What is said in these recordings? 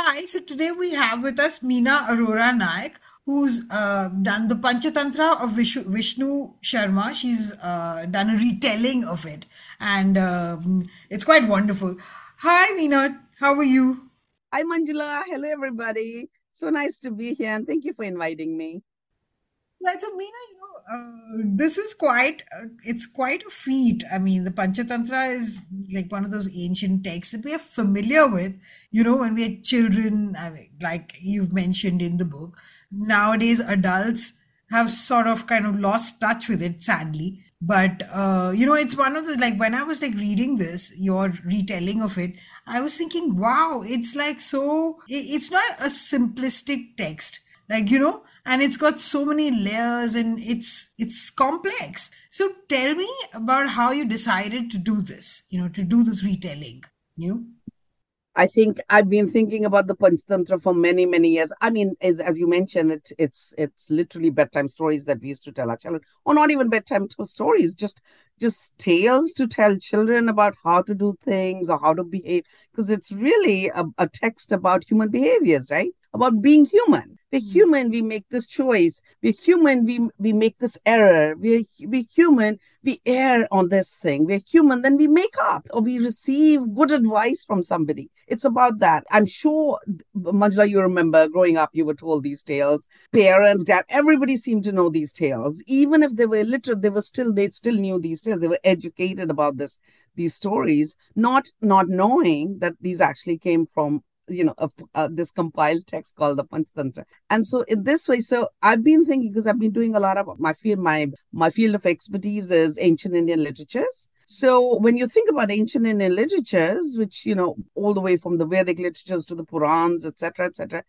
Hi, so today we have with us Meena Arora Nayak, who's uh, done the Panchatantra of Vishnu, Vishnu Sharma. She's uh, done a retelling of it, and um, it's quite wonderful. Hi, Meena, how are you? Hi, Manjula. Hello, everybody. So nice to be here, and thank you for inviting me. Right, so Meena, this is quite, uh, it's quite a feat. I mean, the Panchatantra is like one of those ancient texts that we are familiar with, you know, when we're children, like you've mentioned in the book. Nowadays, adults have sort of kind of lost touch with it, sadly. But, uh, you know, it's one of the, like, when I was like reading this, your retelling of it, I was thinking, wow, it's like so, it's not a simplistic text. Like, you know, and it's got so many layers and it's it's complex so tell me about how you decided to do this you know to do this retelling you know I think I've been thinking about the Panchatantra for many, many years. I mean, as, as you mentioned, it, it's it's literally bedtime stories that we used to tell our children, or not even bedtime stories, just just tales to tell children about how to do things or how to behave, because it's really a, a text about human behaviors, right? About being human. We're hmm. human, we make this choice. We're human, we, we make this error. We're, we're human, we err on this thing. We're human, then we make up or we receive good advice from somebody. It's about that. I'm sure, Manjula, you remember growing up, you were told these tales. Parents, dad, everybody seemed to know these tales. Even if they were illiterate, they were still, they still knew these They were educated about this, these stories, not, not knowing that these actually came from you know a, a, this compiled text called the Panchatantra. And so in this way, so I've been thinking because I've been doing a lot of my field, my my field of expertise is ancient Indian literatures. So when you think about ancient Indian literatures, which you know all the way from the Vedic literatures to the Purans, etc., etc.,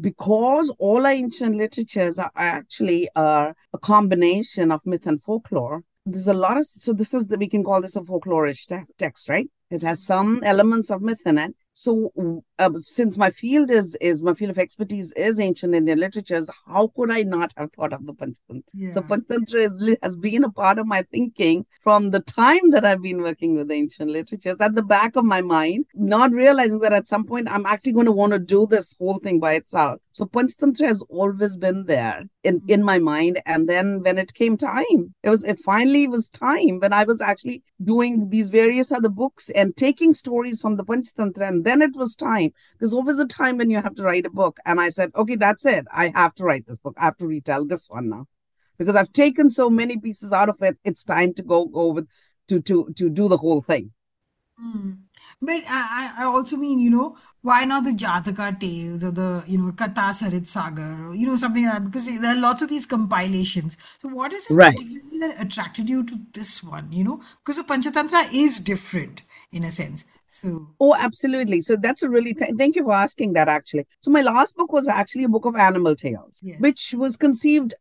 because all ancient literatures are actually uh, a combination of myth and folklore there's a lot of so this is the we can call this a folklorish te- text right? It has some elements of myth in it so uh, since my field is is my field of expertise is ancient indian literatures how could i not have thought of the panchatantra yeah. so panchatantra is, has been a part of my thinking from the time that i've been working with ancient literatures at the back of my mind not realizing that at some point i'm actually going to want to do this whole thing by itself. So panchatantra has always been there in in my mind. And then when it came time it was it finally was time when i was actually doing these various other books and taking stories from the panchatantra and then it was time there's always a time when you have to write a book and i said okay that's it i have to write this book i have to retell this one now because i've taken so many pieces out of it it's time to go go with to to to do the whole thing mm. but I, I also mean you know why not the Jataka tales or the, you know, Katha Sarit Sagar or, you know, something like that? Because there are lots of these compilations. So what is it right. that attracted you to this one, you know? Because the Panchatantra is different in a sense. So oh, absolutely. So that's a really th- thank you for asking that. Actually, so my last book was actually a book of animal tales, yes. which was conceived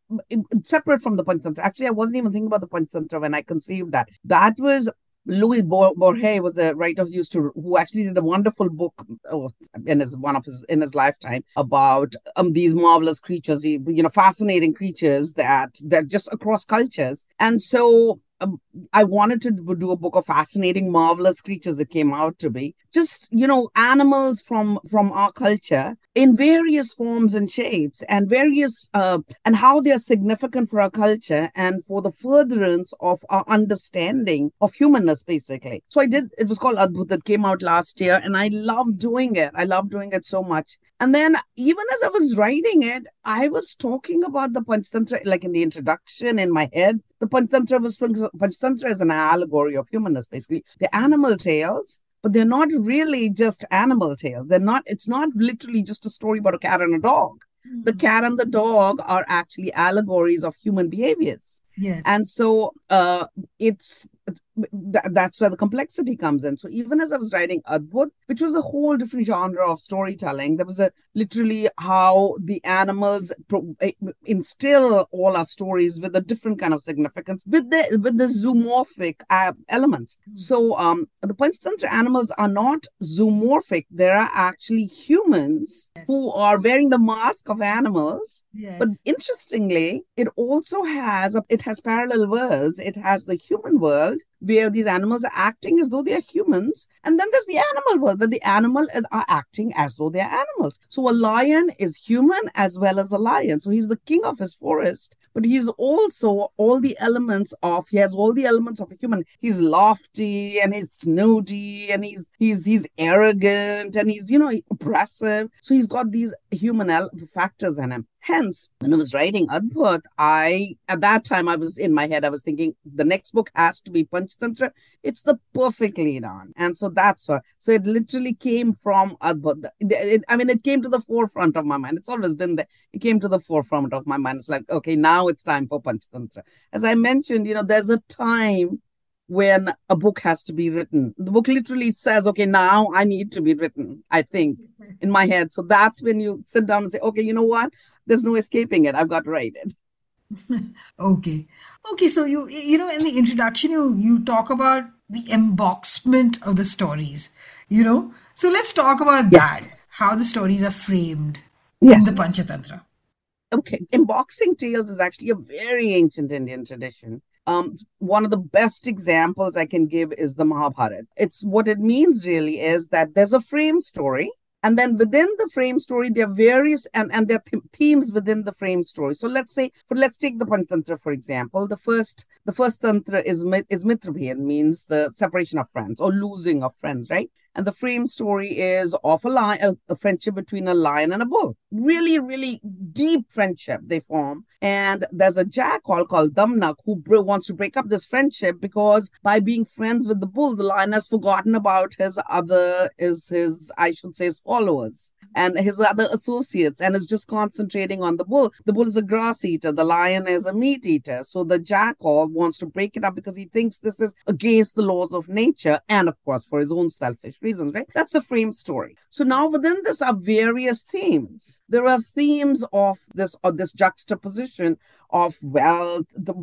separate from the Panchatantra. Actually, I wasn't even thinking about the Panchatantra when I conceived that. That was Luis Borges was a writer who used to who actually did a wonderful book oh, in his one of his in his lifetime about um, these marvelous creatures, you know, fascinating creatures that that just across cultures. And so Um, I wanted to do a book of fascinating, marvelous creatures. It came out to be just you know animals from from our culture in various forms and shapes, and various uh, and how they are significant for our culture and for the furtherance of our understanding of humanness, basically. So I did. It was called Adbhut that came out last year, and I love doing it. I love doing it so much. And then even as I was writing it, I was talking about the Panchatantra, like in the introduction in my head. The Panchatantra was Panchatantra is an allegory of humanness, basically. The animal tales, but they're not really just animal tales. They're not, it's not literally just a story about a cat and a dog. Mm-hmm. The cat and the dog are actually allegories of human behaviors. Yes. And so uh, it's th- that's where the complexity comes in. So even as I was writing Adbhut, which was a whole different genre of storytelling, there was a literally how the animals pro- eh, instill all our stories with a different kind of significance with the with the zoomorphic uh, elements. Hmm. So um, the Panchatantra animals are not zoomorphic; there are actually humans Yes. who are wearing the mask of animals Yes. but interestingly, it also has a, it has parallel worlds. It has the human world where these animals are acting as though they are humans, and then there's the animal world where the animal is- are acting as though they are animals. So a lion is human as well as a lion. So he's the king of his forest, but he's also all the elements of he has all the elements of a human. He's lofty and he's snooty and he's he's he's arrogant and he's you know oppressive. So he's got these human factors in him. Hence, when I was writing Adbhut, I at that time I was in my head, I was thinking the next book has to be Panchatantra. It's the perfect lead on. And so that's why. so it literally came from Adbhut. I mean, it came to the forefront of my mind. It's always been there. It came to the forefront of my mind. It's like, okay, now it's time for Panchatantra. As I mentioned, you know, there's a time when a book has to be written. The book literally says, okay, now I need to be written, I think, in my head. So that's when you sit down and say, okay, you know what? There's no escaping it. I've got to write it. Okay. Okay, so you you know in the introduction you you talk about the emboxment of the stories, you know? So let's talk about Yes. that, how the stories are framed Yes. in the Panchatantra. Okay, emboxing tales is actually a very ancient Indian tradition. Um, one of the best examples I can give is the Mahabharata. It's what it means really is that there's a frame story, and then within the frame story, there are various and and there are th- themes within the frame story. So let's say, let's take the Pantantra for example. The first, the first tantra is is mitrabhed, means the separation of friends or losing of friends, right? And the frame story is of a lion, a, uh, a friendship between a lion and a bull. Really, really deep friendship they form. And there's a jackal called Damnak who wants to break up this friendship because by being friends with the bull, the lion has forgotten about his other, is his, I should say, his followers and his other associates and is just concentrating on the bull. The bull is a grass eater, the lion is a meat eater. So the jackal wants to break it up because he thinks this is against the laws of nature and, of course, for his own selfish reasons, right? That's the frame story. So now within this are various themes. There are themes of this or this juxtaposition of wealth, the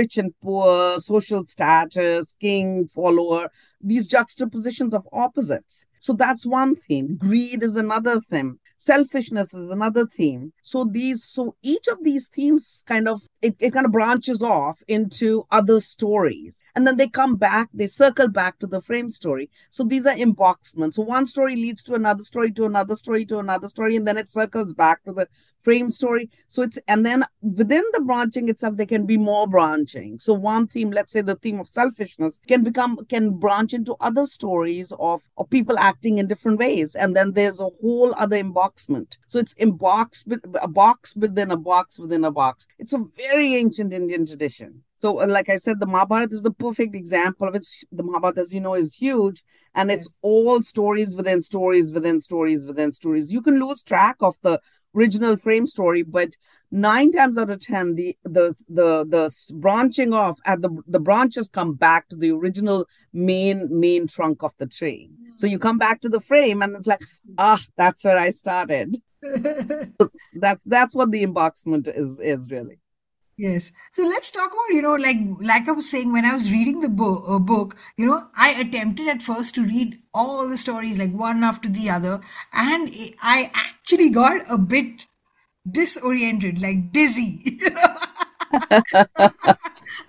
rich and poor, social status, king, follower, these juxtapositions of opposites. So that's one theme. Greed is another theme. Selfishness is another theme. So these, so each of these themes kind of it, it kind of branches off into other stories. And then they come back, they circle back to the frame story. So these are emboxments. So one story leads to another story, to another story, to another story, and then it circles back to the frame story. So it's and then within the branching itself, there can be more branching. So one theme, let's say the theme of selfishness, can become can branch into other stories of, of people acting in different ways. And then there's a whole other emboxment. So it's emboxed a box within a box within a box. It's a very ancient Indian tradition. So, uh, like I said, the Mahabharata is the perfect example of it. The Mahabharata, as you know, is huge, and it's all stories within stories within stories within stories. You can lose track of the original frame story, but nine times out of ten, the the the the branching off at the the branches come back to the original main main trunk of the tree. So you come back to the frame, and it's like, ah, that's where I started. That's that's what the emboxment is is really. Yes. So let's talk about, you know, like like I was saying when I was reading the book, uh, book, you know, I attempted at first to read all the stories like one after the other, and I actually got a bit disoriented, like dizzy.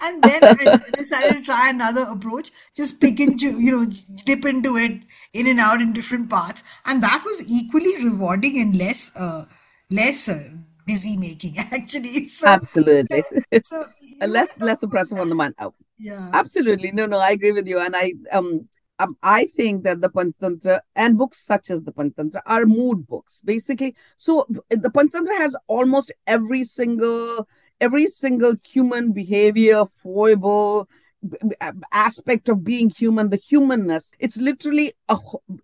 And then I decided to try another approach, just pick into, you know, dip into it in and out in different parts, and that was equally rewarding and less, uh, less uh, dizzy making actually. So, Absolutely. so less less oppressive on the mind. Oh, yeah. absolutely. No, no, I agree with you. And I um um, I think that the Panchatantra and books such as the Panchatantra are mood books, basically. So the Panchatantra has almost every single every single human behavior, foible, Uh, aspect of being human, the humanness. It's literally a,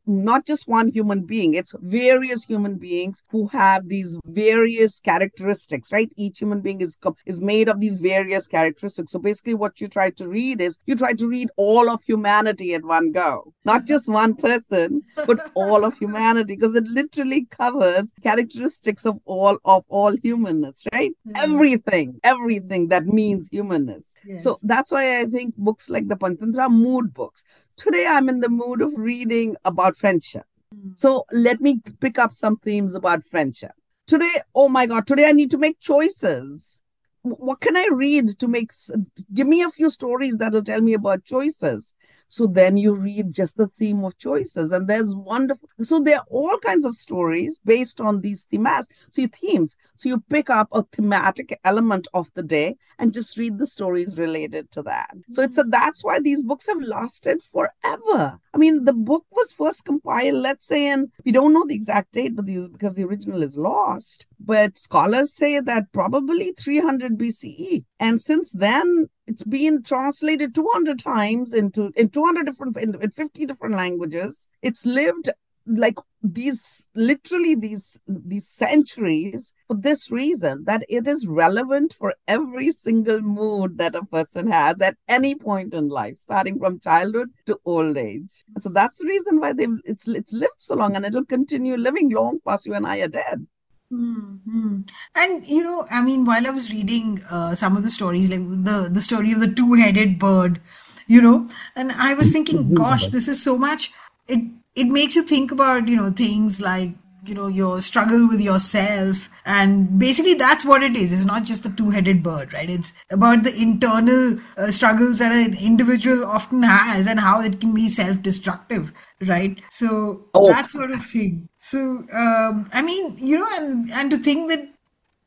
not just one human being, it's various human beings who have these various characteristics, right? Each human being is, is made of these various characteristics. So basically, what you try to read is you try to read all of humanity at one go, not just one person, but all of humanity, because it literally covers characteristics of all of all humanness, right? Mm. Everything, everything that means humanness. Yes. So that's why I think books like the Panchatantra mood books. Today I'm in the mood of reading about friendship. Mm. So let me pick up some themes about friendship. Today, oh my God, today I need to make choices. What can I read to make? Give me a few stories that'll tell me about choices. So then you read just the theme of choices, and there's wonderful. So there are all kinds of stories based on these themes. So you themes. So you pick up a thematic element of the day and just read the stories related to that. So it's a mm-hmm. that's why these books have lasted forever. I mean, the book was first compiled, let's say, and we don't know the exact date, but the, because the original is lost. But scholars say that probably 300 BCE. And since then, it's been translated 200 times into in 200 different in, in 50 different languages. It's lived like these literally these these centuries for this reason that it is relevant for every single mood that a person has at any point in life starting from childhood to old age. So that's the reason why they it's it's lived so long and it'll continue living long past you and i are dead Mm-hmm. And you know, I mean, while I was reading uh, some of the stories, like the the story of the two-headed bird, you know, and I was thinking, gosh, this is so much. It it makes you think about you know things like you know your struggle with yourself. And basically that's what it is. It's not just the two-headed bird right? It's about the internal uh, struggles that an individual often has and how it can be self-destructive right? So oh. that sort of thing. So um, i mean you know and and to think that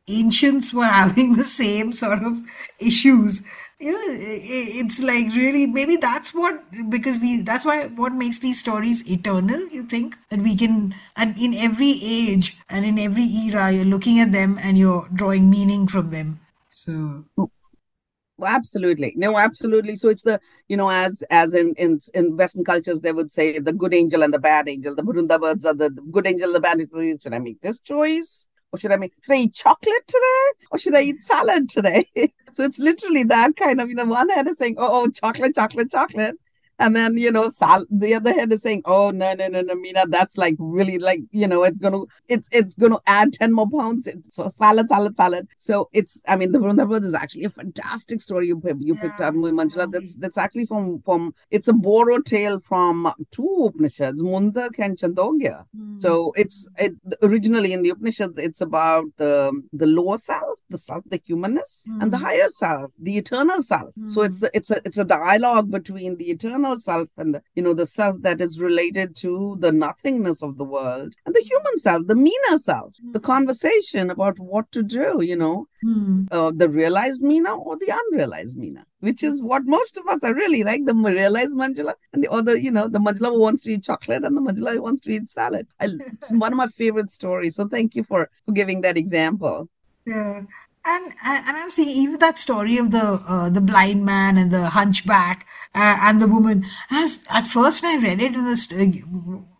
ancients were having the same sort of issues you know it's like really maybe that's what because these that's why what makes these stories eternal you think? That we can and in every age and in every era you're looking at them and you're drawing meaning from them. So. Well, absolutely. No absolutely. So it's the you know as as in in in western cultures they would say the good angel and the bad angel. The Vrindavids are the, the good angel the bad angel. Should i make this choice or should I make, should I eat chocolate today? Or should I eat salad today? so it's literally that kind of, you know, one hand is saying, oh, oh, chocolate, chocolate, chocolate. And then, you know, Sal, the other head is saying, oh, no, no, no, no, Meena, that's like really like, you know, it's going to, it's, it's going to add 10 more pounds. So salad, salad, salad. So it's, I mean, the Vrindavat is actually a fantastic story you, you yeah. picked up, Manjula. That's, that's actually from, from, it's a borrowed tale from two Upanishads, Mundak and Chandogya. Mm. So it's, it, originally in the Upanishads, it's about the, the lower self, the self, the humanness, mm. and the hmm. higher self, the eternal self. Mm. So it's, it's a, it's a dialogue between the eternal self and the, you know the self that is related to the nothingness of the world and the human self the meaner self mm. the hmm. conversation about what to do you know mm. uh, the realized meena or the unrealized meena which is what most of us are really like the realized manjula and the other you know the manjula who wants to eat chocolate and the manjula who wants to eat salad I, it's one of my favorite stories so thank you for, for giving that example yeah and and I'm saying even that story of the uh, the blind man and the hunchback uh, and the woman. As at first when I read it, was uh,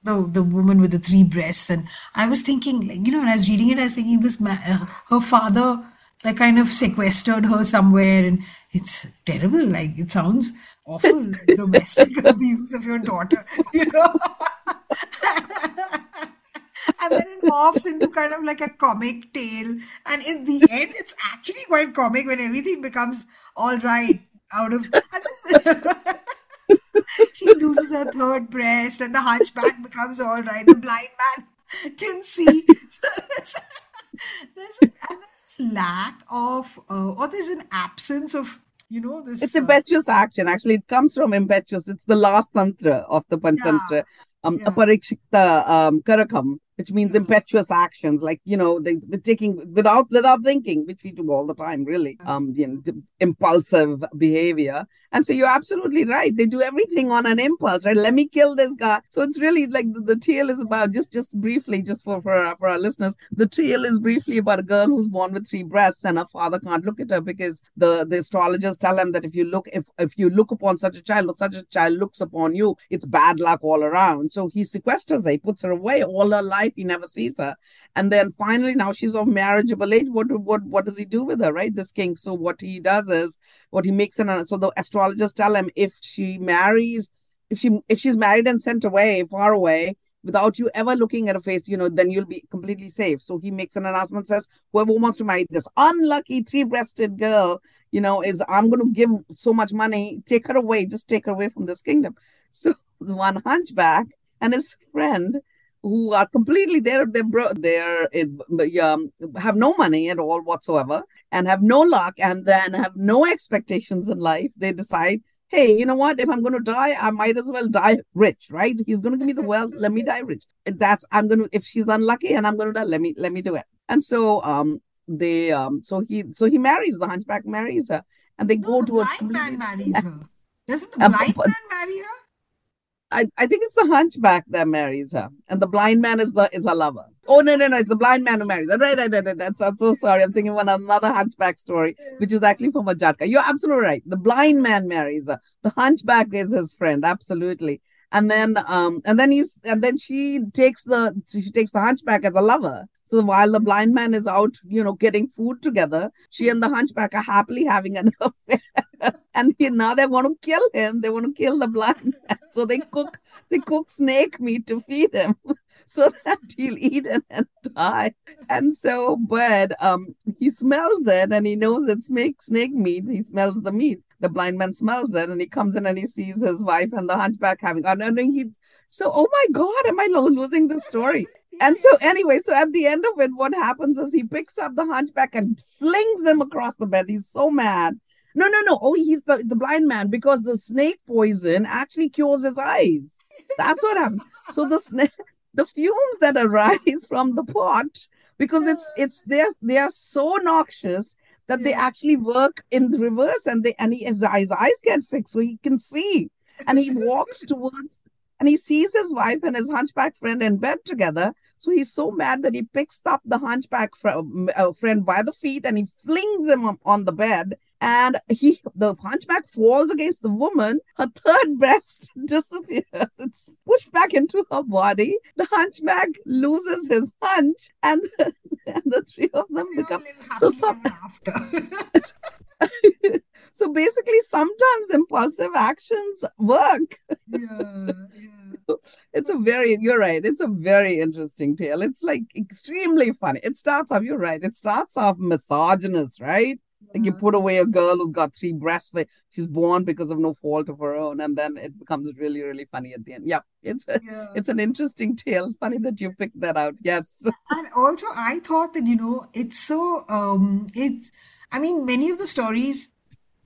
the the woman with the three breasts, and I was thinking, like you know, when I was reading it, I was thinking this man, uh, her father, like kind of sequestered her somewhere, and it's terrible. Like it sounds awful, domestic abuse of your daughter, you know. and then it morphs into kind of like a comic tale. And in the end, it's actually quite comic when everything becomes all right out of. she loses her third breast, and the hunchback becomes all right. The blind man can see. there's, a, there's lack of, uh, or there's an absence of you know this it's impetuous uh, action actually it comes from impetuous it's the last tantra of the pantantra yeah. um yeah. aparikshita um karakam which means impetuous actions, like you know, they, they're taking without without thinking, which we do all the time, really. Um, you know, impulsive behavior. And so you're absolutely right. They do everything on an impulse, right? Let me kill this guy. So it's really like the, the tale is about just just briefly, just for for our, for our listeners, the tale is briefly about a girl who's born with three breasts, and her father can't look at her because the the astrologers tell him that if you look if if you look upon such a child or such a child looks upon you, it's bad luck all around. So he sequesters her, he puts her away all her life. He never sees her, and then finally now she's of marriageable age. What what what does he do with her, right? This king. So what he does is what he makes an so the astrologers tell him if she marries, if she if she's married and sent away far away without you ever looking at her face, you know, then you'll be completely safe. So he makes an announcement, says, whoever wants to marry this unlucky three-breasted girl, you know, is I'm going to give so much money, take her away, just take her away from this kingdom. So one hunchback and his friend who are completely they're they're bro- they're um, have no money at all whatsoever and have no luck and then have no expectations in life. They decide hey you know what? If i'm going to die i might as well die rich right? He's going to give me the wealth let me die rich. That's i'm going to if she's unlucky and i'm going to die let me let me do it. And so um they um so he so he marries the hunchback marries her and they No, go the to a blind man marries her. Doesn't the blind man marry her? I, I think it's the hunchback that marries her, and the blind man is the is her lover. Oh no no no! It's the blind man who marries her. Right right right. right. That's I'm so sorry. I'm thinking of another hunchback story, which is actually from a Jatka. You're absolutely right. The blind man marries her. The hunchback is his friend. Absolutely. And then um and then he's and then she takes the she takes the hunchback as a lover. So while the blind man is out, you know, getting food together, she and the hunchback are happily having an affair. and he, now they want to kill him. They want to kill the blind man. So they cook they cook snake meat to feed him so that he'll eat it and die. And so, but um, he smells it and he knows it's snake snake meat. He smells the meat. The blind man smells it and he comes in and he sees his wife and the hunchback having. And then he's so, oh my God, am I losing the story? And so, anyway, so at the end of it, what happens is he picks up the hunchback and flings him across the bed. He's so mad. No, no, no. Oh, he's the, the blind man because the snake poison actually cures his eyes. That's what happens. So the snake, the fumes that arise from the pot, because it's it's they're they are so noxious that they actually work in the reverse, and they and he, his, his eyes get fixed so he can see, and he walks towards and he sees his wife and his hunchback friend in bed together. So he's so mad that he picks up the hunchback fr- uh, friend by the feet and he flings him on the bed. And he, the hunchback falls against the woman. Her third breast disappears. It's pushed back into her body. The hunchback loses his hunch, and the, and the three of them They become so some- after. so basically sometimes impulsive actions work. Yeah, yeah. it's a very you're right it's a very interesting tale. It's like extremely funny. It starts off you're right it starts off misogynist right? Like you put away a girl who's got three breasts she's born because of no fault of her own and then it becomes really really funny at the end. Yeah it's a, Yeah. it's an interesting tale. Funny that you picked that out. Yes. And also, I thought that, you know, it's so, um, it's, I mean, many of the stories,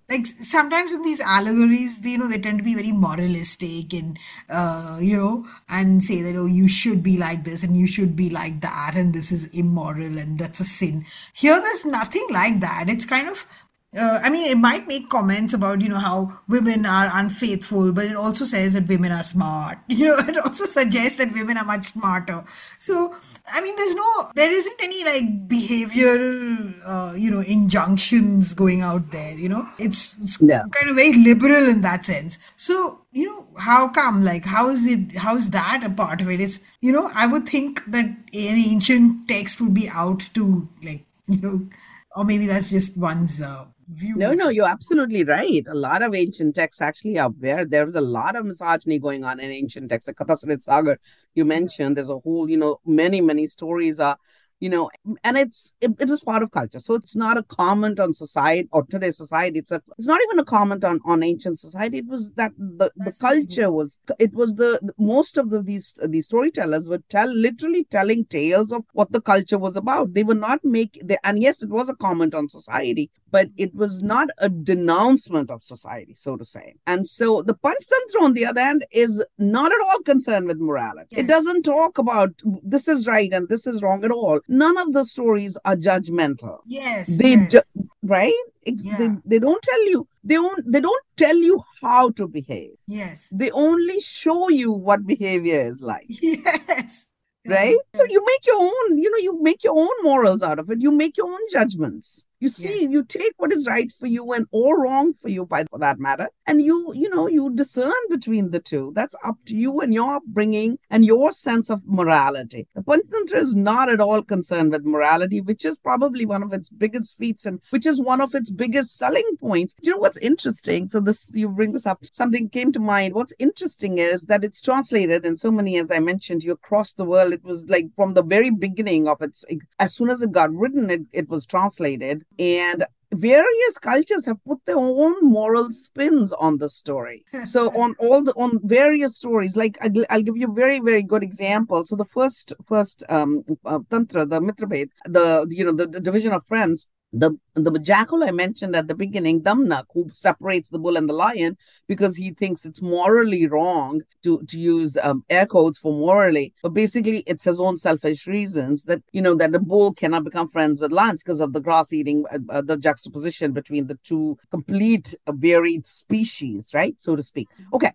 like sometimes in these allegories, they, you know, they tend to be very moralistic and, uh, you know, and say that, oh, you should be like this and you should be like that and this is immoral and that's a sin. Here, there's nothing like that. It's kind of, uh, I mean, it might make comments about, you know, how women are unfaithful, but it also says that women are smart. You know, it also suggests that women are much smarter. So, I mean, there's no, there isn't any like behavioral, uh, you know, injunctions going out there. You know, it's, it's Yeah. kind of very liberal in that sense. So, you know, how come? Like, how is it? How is that a part of it? It's, you know, I would think that an ancient text would be out to like, you know, or maybe that's just one's uh, view. No, no, you're absolutely right. A lot of ancient texts actually are there. There was a lot of misogyny going on in ancient texts. The Kathasarit Sagar you mentioned, there's a whole, you know, many, many stories are you know and it's it, it was part of culture. So it's not a comment on society or today's society it's a it's not even a comment on on ancient society. It was that the, the culture was it was the, the most of the these these storytellers were tell literally telling tales of what the culture was about. They were not make they, and yes it was a comment on society but it was not a denouncement of society so to say. And so the Panchtantra on the other hand is not at all concerned with morality. Yes. it doesn't talk about this is right and this is wrong at all none of the stories are judgmental. Yes. They yes. Ju- right? Yeah. They, they don't tell you they don't they don't tell you how to behave. Yes. They only show you what behavior is like. Yes. Right? So you make your own, you know, you make your own morals out of it. You make your own judgments you see yes. you take what is right for you and or wrong for you by for that matter and you you know you discern between the two. That's up to you and your upbringing and your sense of morality. The Panchtantra is not at all concerned with morality which is probably one of its biggest feats and which is one of its biggest selling points. Do you know what's interesting? So this you bring this up. Something came to mind. What's interesting is that it's translated in so many as i mentioned you across the world. It was like from the very beginning of its as soon as it got written it, it was translated and various cultures have put their own moral spins on the story. So on all the on various stories like I'll, I'll, give you a very very good example. So the first first um uh, tantra the mitrabhed the you know the, the division of friends the the jackal I mentioned at the beginning, Damnak, who separates the bull and the lion because he thinks it's morally wrong to to use um, air quotes for morally, but basically it's his own selfish reasons that you know that the bull cannot become friends with lions because of the grass eating, uh, uh, the juxtaposition between the two complete uh, varied species, right, so to speak. Okay,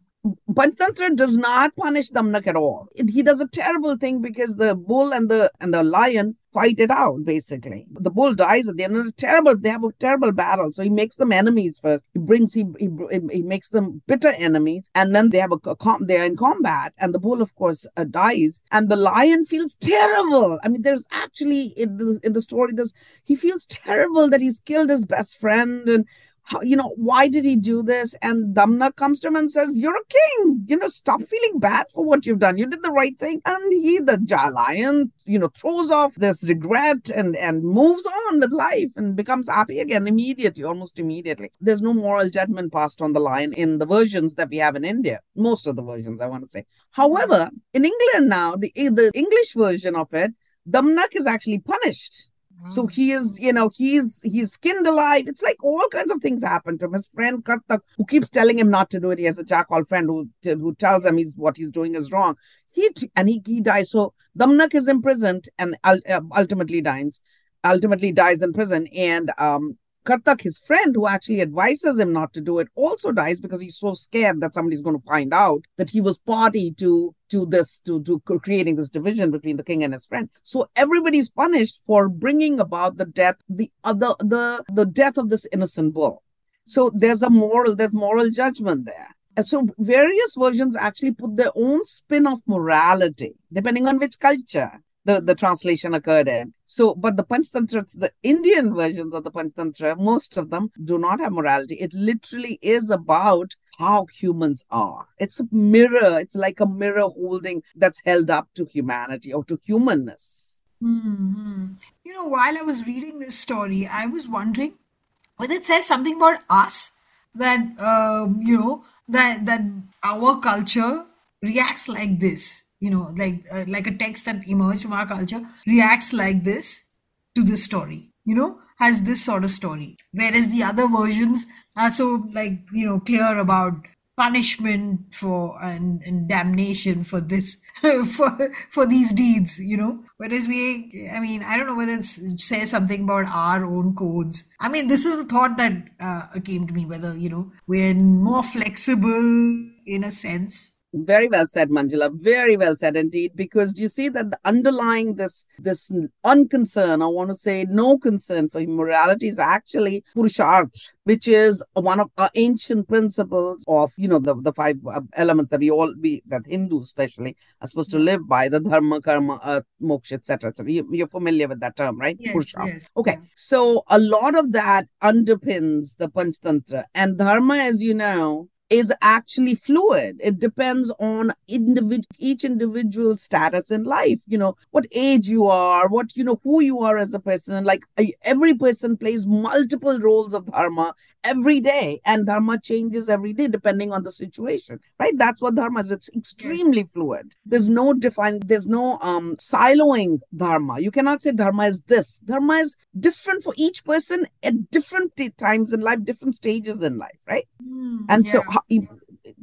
Panchtantra does not punish Damnak at all. It, he does a terrible thing because the bull and the and the lion fight it out basically. The bull dies at the end of a terrible they have a terrible battle. So he makes them enemies first. He brings he he, he makes them bitter enemies and then they have a, a they're in combat and the bull of course uh, dies and the lion feels terrible. I mean there's actually in the in the story there's he feels terrible that he's killed his best friend and how, you know, why did he do this? And Damna comes to him and says, You're a king. You know, stop feeling bad for what you've done. You did the right thing. And he, the lion, you know, throws off this regret and, and moves on with life and becomes happy again immediately, almost immediately. There's no moral judgment passed on the lion in the versions that we have in India. Most of the versions, I want to say. However, in England now, the, the English version of it, Damnak is actually punished so he is, you know, he's he's skinned alive. It's like all kinds of things happen to him. His friend Kartak, who keeps telling him not to do it. He has a jackal friend who who tells him he's what he's doing is wrong. He and he, he dies. So Damnak is imprisoned and uh, ultimately dies. Ultimately dies in prison, and um, Kartak, his friend who actually advises him not to do it, also dies because he's so scared that somebody's going to find out that he was party to to this to to creating this division between the king and his friend. So everybody's punished for bringing about the death the other the the death of this innocent bull. So there's a moral there's moral judgment there. And so various versions actually put their own spin of morality depending on which culture the, the translation occurred in. So, but the Panchtantra, the Indian versions of the Panchtantra, most of them do not have morality. It literally is about how humans are. It's a mirror. It's like a mirror holding that's held up to humanity or to humanness. Mm-hmm. You know, while I was reading this story, I was wondering whether it says something about us that um, you know that that our culture reacts like this you know like uh, like a text that emerged from our culture reacts like this to this story you know has this sort of story. Whereas the other versions are so like you know clear about punishment for and, and damnation for this for for these deeds you know. Whereas we i mean i don't know whether it says something about our own codes. I mean this is a thought that uh, came to me whether you know we're more flexible in a sense very well said, Manjula. Very well said indeed. Because you see that the underlying this this unconcern, I want to say no concern for immorality is actually purusharth, which is one of our ancient principles of you know the, the five uh, elements that we all we that Hindus especially are supposed to live by: the dharma, karma, uh, moksha, etc. etc. You, are familiar with that term, right? Yes, yes, okay, yeah. so a lot of that underpins the Panchtantra, and dharma, as you know is actually fluid. It depends on individ- each individual status in life. You know, what age you are, what, you know, who you are as a person. Like every person plays multiple roles of dharma every day, and dharma changes every day depending on the situation, right? That's what dharma is. It's extremely fluid. There's no defined, there's no um siloing dharma. You cannot say dharma is this. Dharma is different for each person at different times in life, different stages in life, right? Mm, and yeah. so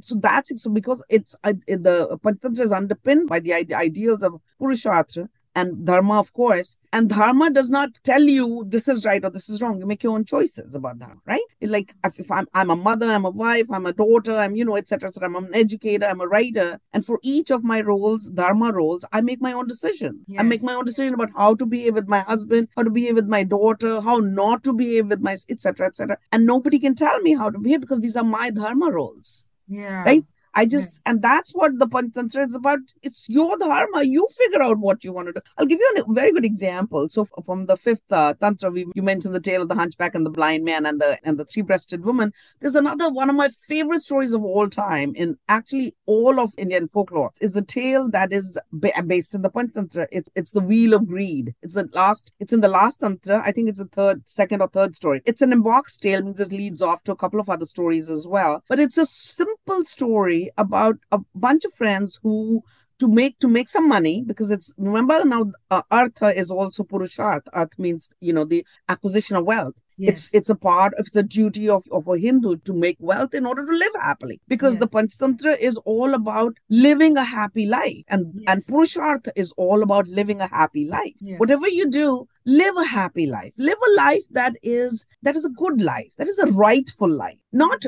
so that's so because it's uh, the Panchatantra is underpinned by the ideals of Purushartha and dharma, of course. And dharma does not tell you this is right or this is wrong. You make your own choices about dharma, right? Like if, if I'm I'm a mother, I'm a wife, I'm a daughter, I'm you know etc. etc. I'm an educator, I'm a writer, and for each of my roles, dharma roles, I make my own decision. Yes. I make my own decision about how to behave with my husband, how to behave with my daughter, how not to behave with my etc. etc. And nobody can tell me how to behave because these are my dharma roles yeah. right? I just, and that's what the Panchatantra is about. It's your dharma. You figure out what you want to do. I'll give you a very good example. So from the fifth uh, tantra, we, you mentioned the tale of the hunchback and the blind man and the and the three-breasted woman. There's another one of my favorite stories of all time in actually all of Indian folklore. It's a tale that is ba- based in the Panchatantra. It's it's the wheel of greed. It's the last. It's in the last tantra. I think it's the third, second or third story. It's an emboxed tale. Means this leads off to a couple of other stories as well. But it's a simple story about a bunch of friends who to make to make some money because it's remember now uh, artha is also purusharth arth means you know the acquisition of wealth Yes. it's it's a part of it's a duty of, of a hindu to make wealth in order to live happily because the Yes. panchatantra is all about living a happy life and and Yes. purusharth is all about living a happy life whatever you do live a happy life live a life that is that is a good life that is a rightful life not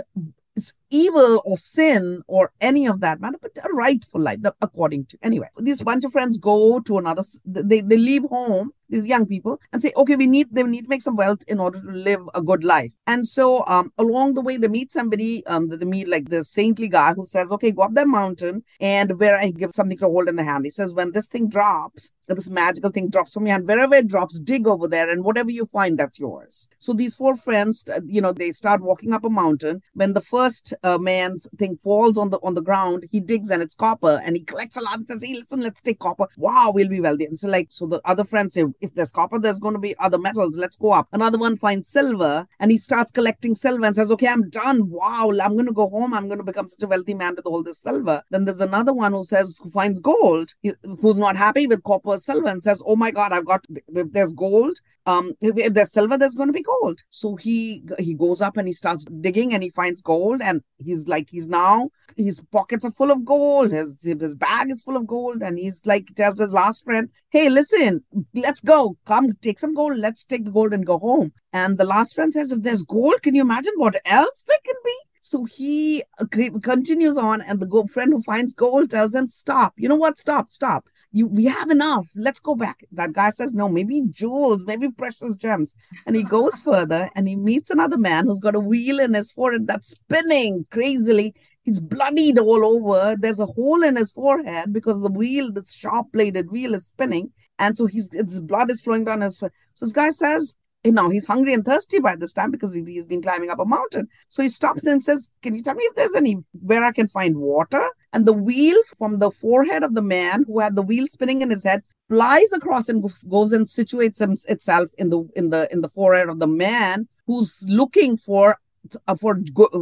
it's evil or sin or any of that matter, but a rightful life, the, according to. Anyway, these bunch of friends go to another, they, they leave home, these young people, and say, okay, we need, they need to make some wealth in order to live a good life. And so um, along the way, they meet somebody, um, they meet like the saintly guy who says, okay, go up that mountain and where I give something to hold in the hand. He says, when this thing drops, this magical thing drops from your hand, wherever it drops, dig over there and whatever you find, that's yours. So these four friends, uh, you know, they start walking up a mountain. When the first uh, man's thing falls on the on the ground, he digs and it's copper and he collects a lot and says, hey, listen, let's take copper. Wow, we'll be wealthy. And so like, so the other friends say, if there's copper, there's going to be other metals. Let's go up. Another one finds silver and he starts collecting silver and says, okay, I'm done. Wow, I'm going to go home. I'm going to become such a wealthy man with all this silver. Then there's another one who says, who finds gold, he- who's not happy with copper silver and says, oh my God, I've got, if there's gold, um there's silver there's going to be gold. So he he goes up and he starts digging and he finds gold and he's like he's now his pockets are full of gold. His his bag is full of gold and he's like tells his last friend hey listen let's go. Come take some gold. Let's take the gold and go home. And the last friend says if there's gold can you imagine what else there can be? So he uh, continues on and the friend who finds gold tells him stop. You know what? Stop stop you we have enough. Let's go back. That guy says no maybe jewels maybe precious gems. And he goes further and he meets another man who's got a wheel in his forehead that's spinning crazily. He's bloodied all over. There's a hole in his forehead because the wheel this sharp bladed wheel is spinning. And so he's his blood is flowing down his foot. So this guy says now he's hungry and thirsty by this time because he- he's been climbing up a mountain. So he stops and says, Can you tell me if there's any where I can find water? And the wheel from the forehead of the man who had the wheel spinning in his head flies across and goes- goes and situates itself in the in the in the forehead of the man who's looking for uh, for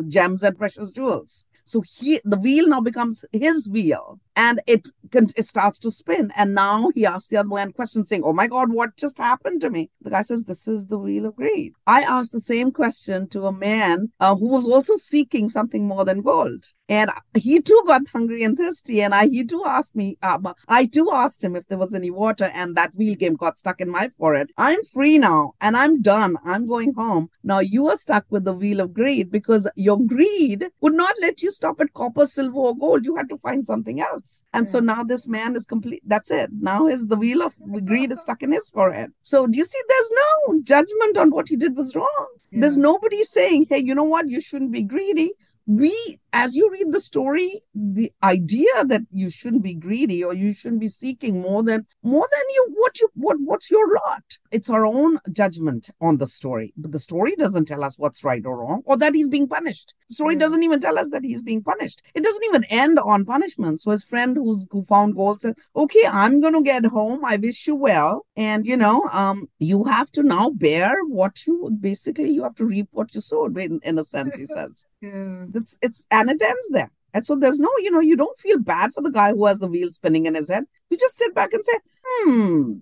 gems and precious jewels. So he the wheel now becomes his wheel and it it starts to spin. And now he asks the other man questions saying, Oh my God, what just happened to me? The guy says, This is the wheel of greed. I asked the same question to a man uh, who was also seeking something more than gold. And he too got hungry and thirsty. And I he too asked me, um, I too asked him if there was any water, and that wheel game got stuck in my forehead. I'm free now and I'm done. I'm going home. Now you are stuck with the wheel of greed because your greed would not let you stop at copper, silver, or gold. You had to find something else. And so now this man is complete. That's it. Now his the wheel of oh greed is stuck in his forehead. So do you see? There's no judgment on what he did was wrong. There's nobody saying, hey, you know what? You shouldn't be greedy. We as you read the story the idea that you shouldn't be greedy or you shouldn't be seeking more than more than you what you what what's your lot. It's our own judgment on the story. But the story doesn't tell us what's right or wrong or that he's being punished. The story doesn't even tell us that he's being punished. It doesn't even end on punishment. So his friend who's who found gold said okay i'm going to get home. I wish you well. And you know um you have to now bear what you basically you have to reap what you sowed in, in a sense he says Yeah. it's it's and it ends there. And so there's no, you know, you don't feel bad for the guy who has the wheel spinning in his head. You just sit back and say, hmm,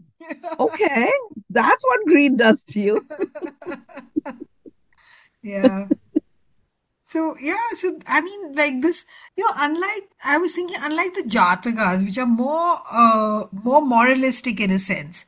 okay, that's what greed does to you. Yeah. So yeah, so I mean, like this, you know, unlike I was thinking, unlike the Jatakas, which are more uh more moralistic in a sense.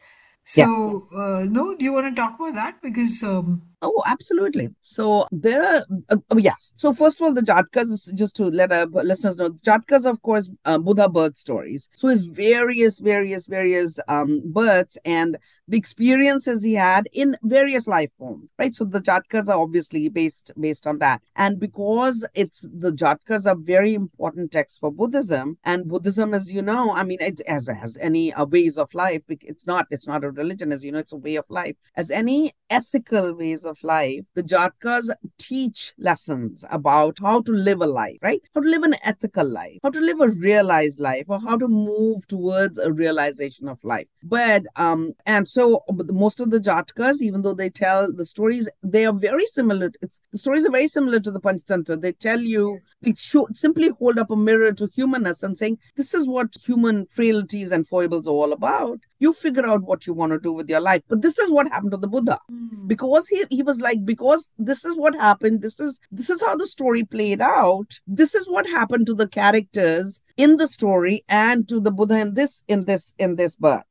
Yes. So uh, no, do you want to talk about that? Because um, Oh, absolutely. So there, uh, oh, yes. So first of all, the Jatkas, is just to let our listeners know, Jatkas, of course, uh, Buddha birth stories. So his various, various, various um, births and the experiences he had in various life forms, right? So the Jatkas are obviously based based on that, and because it's the Jatkas are very important texts for Buddhism, and Buddhism, as you know, I mean, it, as as any uh, ways of life, it's not it's not a religion, as you know, it's a way of life. As any ethical ways of life, the Jatkas teach lessons about how to live a life, right? How to live an ethical life, how to live a realized life, or how to move towards a realization of life. But um, and so most of the Jatkas, even though they tell the stories, they are very similar. It's, the stories are very similar to the Panchatantra. They tell you, they simply hold up a mirror to humanness and saying, this is what human frailties and foibles are all about. You figure out what you want to do with your life. But this is what happened to the Buddha. Because he he was like because this is what happened this is this is how the story played out. This is what happened to the characters in the story and to the buddha in this in this in this birth.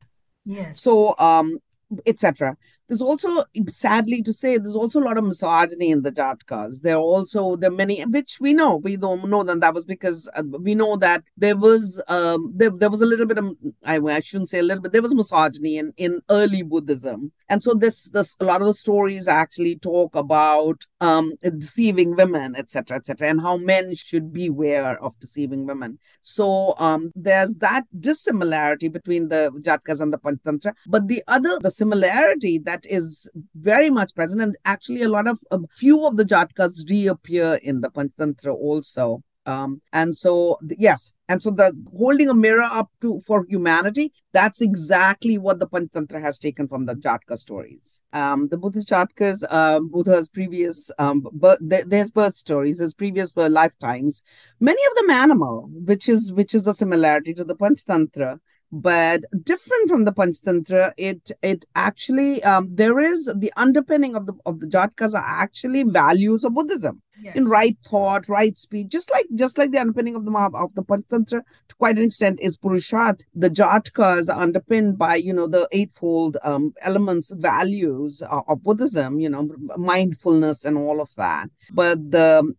Yes. so um etc there's also sadly to say there's also a lot of misogyny in the jatkas there are also there are many which we know. We don't know that that was because uh, we know that there was um there, there was a little bit of I, I shouldn't say a little bit there was misogyny in in early buddhism. And so this this a lot of the stories actually talk about um deceiving women etc etc and how men should beware of deceiving women. So um there's that dissimilarity between the jatkas and the panchatantra but the other the similarity that is very much present. And actually a lot of a few of the jatkas reappear in the panchatantra also. Um, and so yes. And so the holding a mirror up to for humanity that's exactly what the panchatantra has taken from the jatka stories. Um, the buddhist jatkas uh, buddha's previous um, birth, there's birth stories his previous lifetimes. Many of them animal which is which is a similarity to the panchatantra but different from the Panchatantra, it it actually um, there is the underpinning of the of the Jatkas are actually values of Buddhism Yes. in right thought, right speech, just like just like the underpinning of the of the Panchatantra to quite an extent is Purusharth. The Jatkas are underpinned by you know the eightfold um, elements, values of, of Buddhism, you know mindfulness and all of that. But the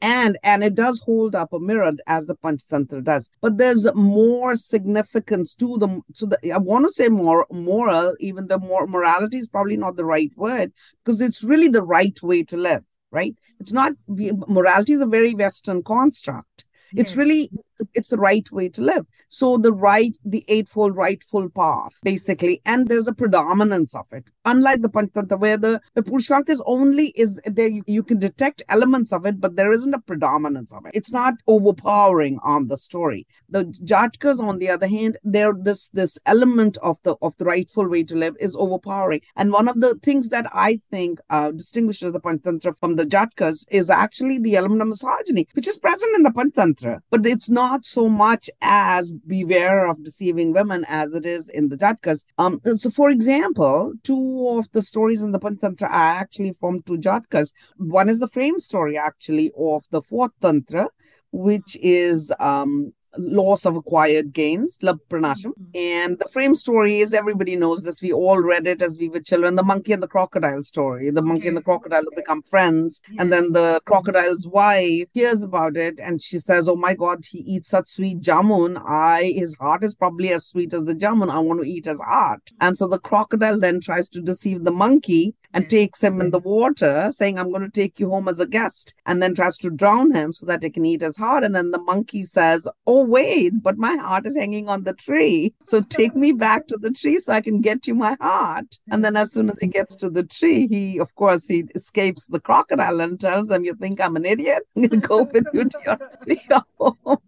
and and it does hold up a mirror as the Panchatantra does. But there's more significance to the to the I want to say more moral, even though more morality is probably not the right word because it's really the right way to live, right? It's not morality is a very Western construct. It's Yes. really it's the right way to live. So the right, the eightfold rightful path, basically, and there's a predominance of it. Unlike the Panchatantra, where the, the Purusharth is only is there you, you can detect elements of it, but there isn't a predominance of it. It's not overpowering on the story. The Jatkas, on the other hand, there this this element of the of the rightful way to live is overpowering. And one of the things that I think uh, distinguishes the Panchatantra from the Jatkas is actually the element of misogyny, which is present in the Panchatantra, but it's not so much as beware of deceiving women as it is in the Jatkas. Um, so, for example, two of the stories in the Panchatantra are actually from two Jatkas. One is the frame story, actually, of the fourth Tantra, which is um, loss of acquired gains, Lab Pranasham. Mm-hmm. And the frame story is everybody knows this. We all read it as we were children. The monkey and the crocodile story. The monkey and the crocodile who become friends. And then the crocodile's wife hears about it and she says, Oh my God, he eats such sweet jamun. I his heart is probably as sweet as the jamun. I want to eat his heart. And so the crocodile then tries to deceive the monkey and Yes. takes him in the water, saying, I'm going to take you home as a guest, and then tries to drown him so that he can eat his heart. And then the monkey says, Oh, wait, but my heart is hanging on the tree. So take me back to the tree so I can get you my heart. And then as soon as he gets to the tree, he, of course, he escapes the crocodile and tells him, You think I'm an idiot? I'm going to go with you to your tree home.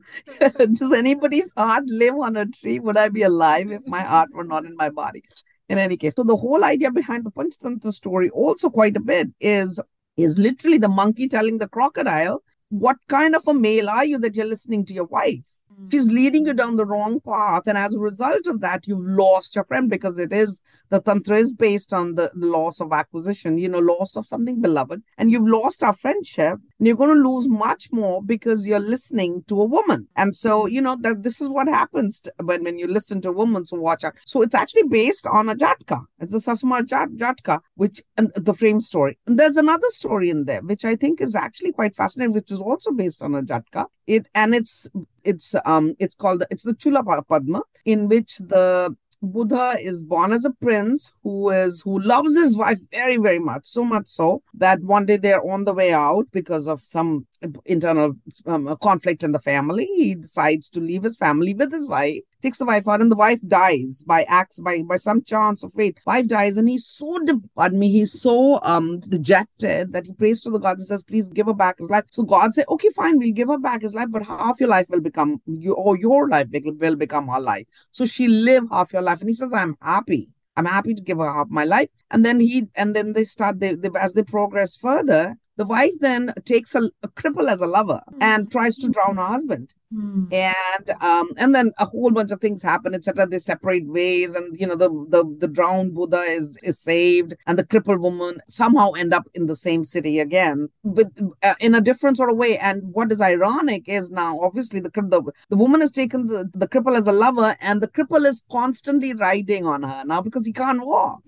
Does anybody's heart live on a tree? Would I be alive if my heart were not in my body? in any case. So the whole idea behind the Panchatantra story also quite a bit is is literally the monkey telling the crocodile, what kind of a male are you that you're listening to your wife? Mm. She's leading you down the wrong path. And as a result of that, you've lost your friend because it is the tantra is based on the loss of acquisition, you know, loss of something beloved. And you've lost our friendship. And you're going to lose much more because you're listening to a woman. And so, you know, that this is what happens to, when, when you listen to a woman. So watch out. So it's actually based on a Jatka. It's a Sasumar Jatka, which and the frame story. And there's another story in there, which I think is actually quite fascinating, which is also based on a Jatka. It and it's it's um it's called it's the Chula Padma, in which the Buddha is born as a prince who is who loves his wife very very much so much so that one day they're on the way out because of some internal um, conflict in the family. He decides to leave his family with his wife takes the wife out and the wife dies by acts by by some chance of fate. Wife dies and he's so de- pardon me he's so um dejected that he prays to the god and says please give her back his life. So god said okay fine we'll give her back his life but half your life will become you or your life will, will become her life. So she live half your life and he says i'm happy. I'm happy to give her half my life. And then he and then they start they, they as they progress further the wife then takes a, a cripple as a lover hmm. and tries to drown her husband Hmm. and um and then a whole bunch of things happen etc they separate ways and you know the the the drowned buddha is is saved and the crippled woman somehow end up in the same city again with uh, in a different sort of way. And what is ironic is now obviously the the, the woman has taken the, the cripple as a lover and the cripple is constantly riding on her now because he can't walk.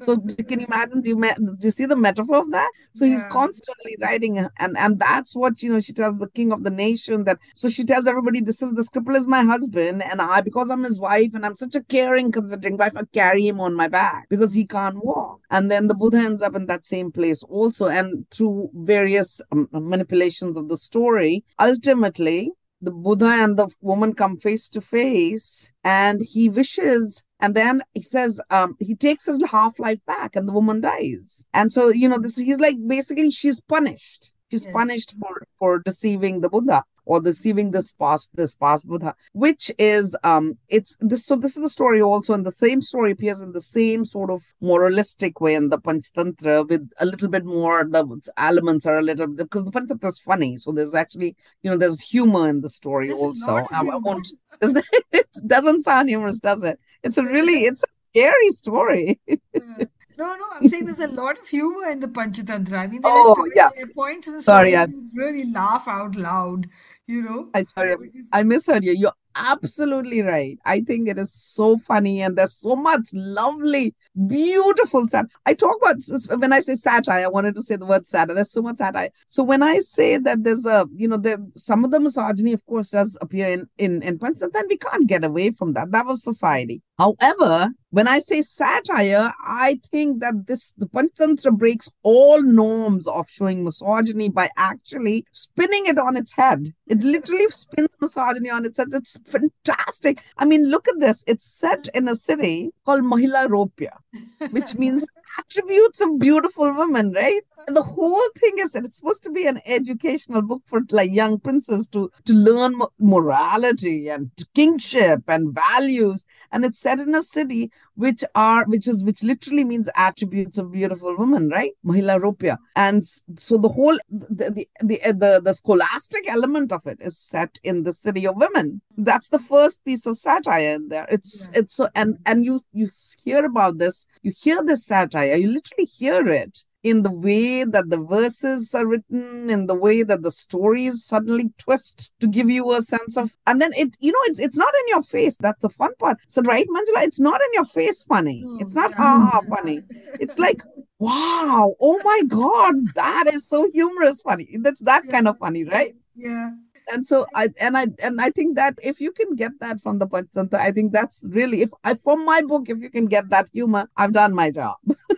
So can you imagine? Do you, do you see the metaphor of that? So he's constantly riding and and that's what you know she tells the king of the nation that so she tells everybody this is this cripple is my husband and i because i'm his wife and i'm such a caring considering wife i carry him on my back because he can't walk. And then the buddha ends up in that same place also and through various um, manipulations of the story ultimately the buddha and the woman come face to face and he wishes and then he says um he takes his half life back and the woman dies. And so you know this he's like basically she's punished. She's Yes. punished for for deceiving the buddha or deceiving this past this past buddha which is um it's this so this is the story also and the same story appears in the same sort of moralistic way in the panchatantra with a little bit more the elements are a little because the panchatantra is funny so there's actually you know there's humor in the story a also I, I won't it doesn't sound humorous does it it's a really it's a scary story Yeah. No, no, I'm saying there's a lot of humor in the Panchatantra. I mean, there Oh, are yes. points in the Sorry, story I- you really laugh out loud, you know? I sorry, I misheard you. You're absolutely right. I think it is so funny, and there's so much lovely, beautiful sat. I talk about when I say satire. I wanted to say the word satire. There's so much satire. So when I say that there's a, you know, there some of the misogyny, of course, does appear in in in Panchatantra, then we can't get away from that. That was society. However, when I say satire, I think that this the Panchatantra breaks all norms of showing misogyny by actually spinning it on its head. It literally spins misogyny on its head. It's fantastic. I mean, look at this. It's set in a city called Mahilaropya, which means attributes of beautiful women, right? And the whole thing is that it's supposed to be an educational book for like young princes to to learn mo- morality and kingship and values and it's set in a city which are which is which literally means attributes of beautiful women right? Mahilaropya and so the whole the the, the uh, the the scholastic element of it is set in the city of women. That's the first piece of satire in there. It's Yeah. it's so and and you you hear about this you hear this satire you literally hear it in the way that the verses are written, in the way that the stories suddenly twist to give you a sense of, and then it, you know, it's it's not in your face. That's the fun part. So, right, Manjula, it's not in your face funny. Oh, it's not yeah. ha ha funny. It's like, wow, oh my God, that is so humorous funny. That's that kind of funny, right? Yeah. and so I and I and I think that if you can get that from the Panchatantra, I think that's really if I from my book, if you can get that humor, I've done my job.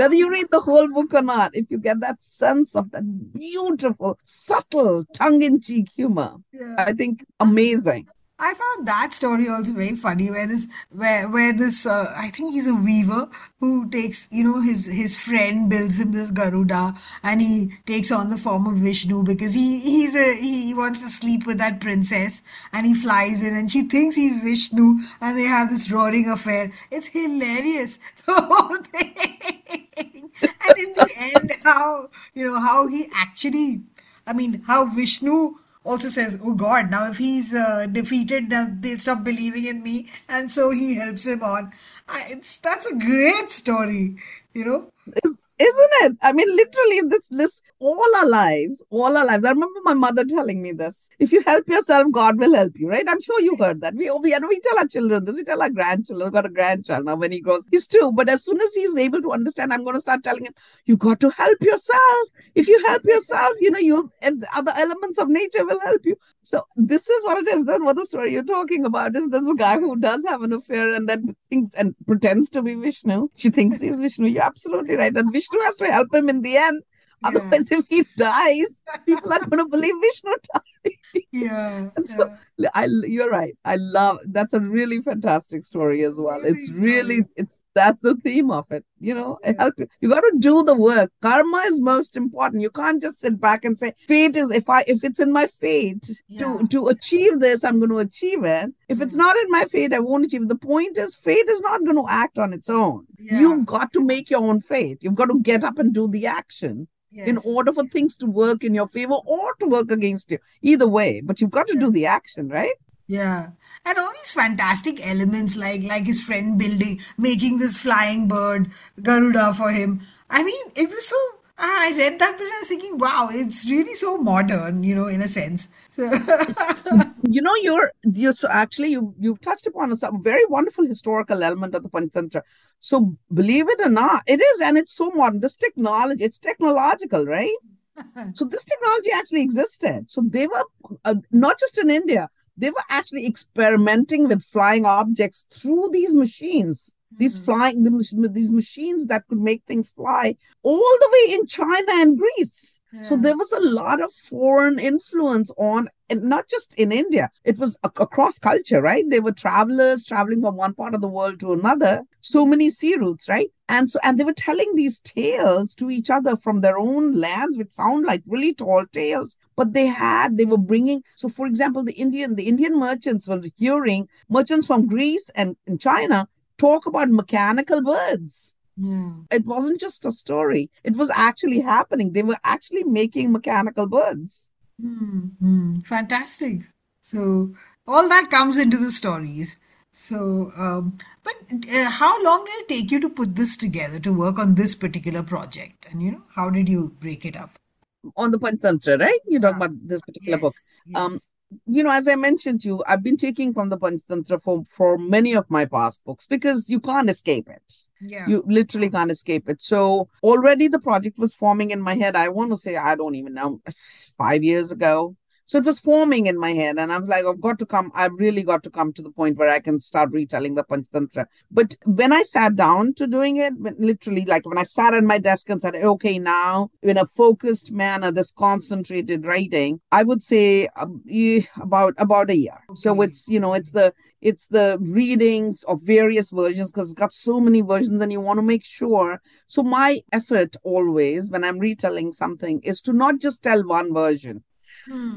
Whether you read the whole book or not, if you get that sense of that beautiful, subtle, tongue-in-cheek humor, Yeah. I think amazing. I found that story also very funny where this where where this uh, I think he's a weaver who takes you know his his friend builds him this Garuda and he takes on the form of Vishnu because he he's a he, wants to sleep with that princess and he flies in and she thinks he's Vishnu and they have this roaring affair. It's hilarious the whole thing and in the end how you know how he actually I mean, how Vishnu also says, "Oh God, now if he's uh, defeated, then they'll stop believing in me," and so he helps him on. I, it's that's a great story, you know. Is- Isn't it? I mean, literally, this this all our lives, all our lives. I remember my mother telling me this. If you help yourself, God will help you, right? I'm sure you heard that. We we, and we tell our children this. We tell our grandchildren. We've got a grandchild now. When he grows, he's two. But as soon as he's able to understand, I'm going to start telling him, you got to help yourself. If you help yourself, you know, you and other elements of nature will help you. So this is what it is. That's what the story you're talking about is. There's a guy who does have an affair and then thinks and pretends to be Vishnu. She thinks he's Vishnu. You're absolutely right. And Vishnu has to help him in the end. Yeah. Otherwise, if he dies, people are going to believe Vishnu died. Yeah, so, yeah. I, you're right. I love that's a really fantastic story as well. It's Amazing really, it's that's the theme of it. You know, Yeah. help you. You got to do the work. Karma is most important. You can't just sit back and say, "Fate is if I if it's in my fate Yeah. to to achieve this, I'm going to achieve it. If it's Mm. not in my fate, I won't achieve." it." The point is, fate is not going to act on its own. You've got to make your own fate. You've got to get up and do the action in order for things to work in your favor or to work against you. Either way, but you've got to do the action, right? Yeah. And all these fantastic elements like like his friend building making this flying bird Garuda for him. I mean, it was so I read that but I was thinking, wow, it's really so modern, you know, in a sense. So You know, you're you're so actually you you've touched upon a very wonderful historical element of the Panchatantra. So believe it or not, it is, and it's so modern. This technology, it's technological, right? So this technology actually existed. So they were uh, not just in India, they were actually experimenting with flying objects through these machines. These Mhm. flying the, these machines that could make things fly all the way in China and Greece. So there was a lot of foreign influence on, and not just in India. It was ac- across culture, right? They were travelers traveling from one part of the world to another. So many sea routes, right? And so, and they were telling these tales to each other from their own lands, which sound like really tall tales. But they had, they were bringing. So, for example, the Indian, the Indian merchants were hearing merchants from Greece and, and China talk about mechanical birds Yeah. it wasn't just a story it was actually happening they were actually making mechanical birds Hmm, hmm. Fantastic. So all that comes into the stories. So, um, but uh, how long did it take you to put this together to work on this particular project? And you know, how did you break it up? on the Panchatantra, right? You're talking about this particular book. Yes, Um, yes. You know, as I mentioned to you, I've been taking from the Panchatantra for, for many of my past books because you can't escape it. Yeah. You literally can't escape it. So already the project was forming in my head. I want to say, I don't even know, five years ago. So it was forming in my head. And I was like, I've got to come, I've really got to come to the point where I can start retelling the Panchatantra. But when I sat down to doing it, literally, like when I sat at my desk and said, okay, now in a focused manner, this concentrated writing, I would say um, about about a year. So it's, you know, it's the it's the readings of various versions because it's got so many versions and you want to make sure so my effort always when i'm retelling something is to not just tell one version Hmm.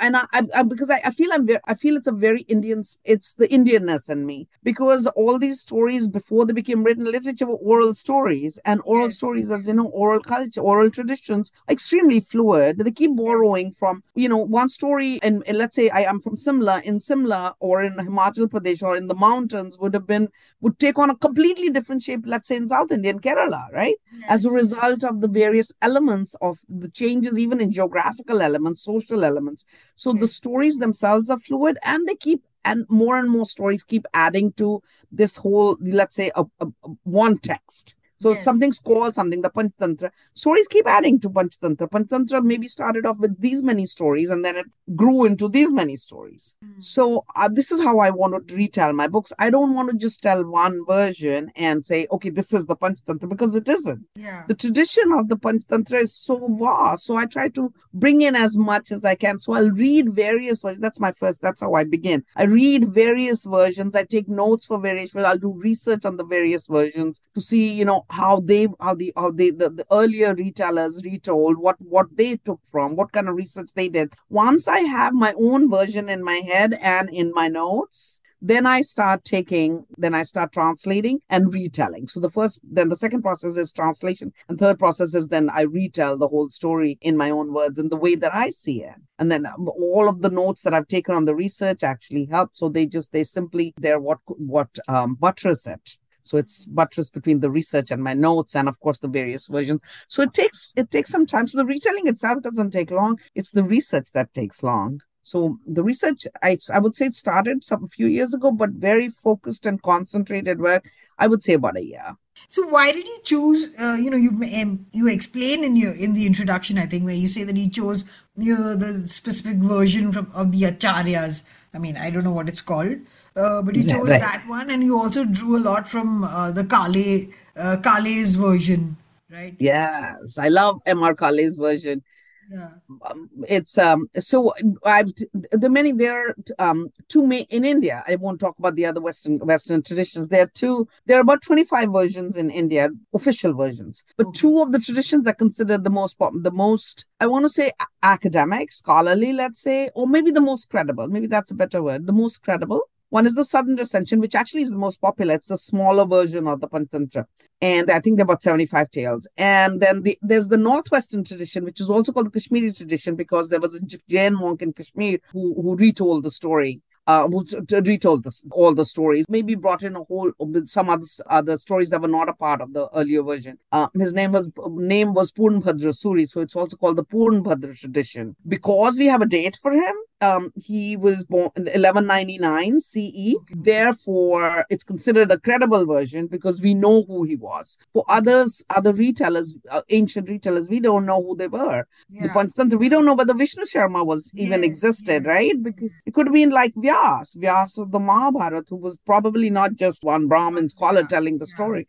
And I, I, I because I, I feel I'm very, I feel it's a very Indian it's the Indianness in me. Because all these stories before they became written literature were oral stories. And oral Yes. stories as you know oral culture oral traditions are extremely fluid. They keep borrowing from you know one story and let's say I am from Simla in Simla or in Himachal Pradesh or in the mountains would have been would take on a completely different shape let's say in South India in Kerala right? As a result of the various elements of the changes, even in geographical elements, social elements. So the stories themselves are fluid and they keep, and more and more stories keep adding to this whole, let's say, a, a, a- one text. So Yes. something's called something, the Panchtantra. Stories keep adding to Panchtantra. Panchtantra maybe started off with these many stories and then it grew into these many stories. So uh, this is how I want to retell my books. I don't want to just tell one version and say, okay, this is the Panchtantra because it isn't. Yeah. The tradition of the Panchtantra is so vast. So I try to bring in as much as I can. So I'll read various versions. That's my first, that's how I begin. I read various versions. I take notes for various, I'll do research on the various versions to see, you know, how they, how the, how they, the, the earlier retellers retold, what, what they took from, what kind of research they did. Once I have my own version in my head and in my notes, then I start taking, then I start translating and retelling. So the first, then the second process is translation, and third process is then I retell the whole story in my own words and the way that I see it. And then um, all of the notes that I've taken on the research actually help. So they just they simply they're what what um, buttress it. So it's buttress between the research and my notes, and of course the various versions. So it takes it takes some time. So the retelling itself doesn't take long. It's the research that takes long. So the research, I, I would say it started some a few years ago, but very focused and concentrated work. I would say about a year. So why did you choose? Uh, you know, you um, you explain in your in the introduction, I think, where you say that you chose you know, the specific version from of the acharyas. I mean, I don't know what it's called, uh, but you chose right. that one, and you also drew a lot from uh, the Kale uh, Kale's version, right? Yes, I love M.R. Kale's version. Yeah. um, it's um so I've the many there are um two main in India. I won't talk about the other Western Western traditions. There are two. There are about twenty five versions in India, official versions. But Okay. two of the traditions are considered the most the most I want to say academic, scholarly, let's say, or maybe the most credible. Maybe that's a better word. The most credible. One is the Southern Recension, which actually is the most popular. It's the smaller version of the Panchatantra. And I think there are about 75 tales. And then the, there's the Northwestern tradition, which is also called the Kashmiri tradition because there was a Jain monk in Kashmir who, who retold the story. Uh, who retold this, all the stories, maybe brought in a whole some other other stories that were not a part of the earlier version. Uh, his name was name was Purnabhadra Suri, so it's also called the Purnabhadra tradition because we have a date for him. Um, he was born in 1199 CE. Therefore, it's considered a credible version because we know who he was. For others, other retailers, uh, ancient retailers, we don't know who they were. The Yeah. Panchatantra, we don't know whether Vishnu Sharma was even Yes, existed, yes. right? Because it could have been like Vyas, Vyas of the Mahabharata, who was probably not just one Brahmin scholar Vyas, telling the yeah. story.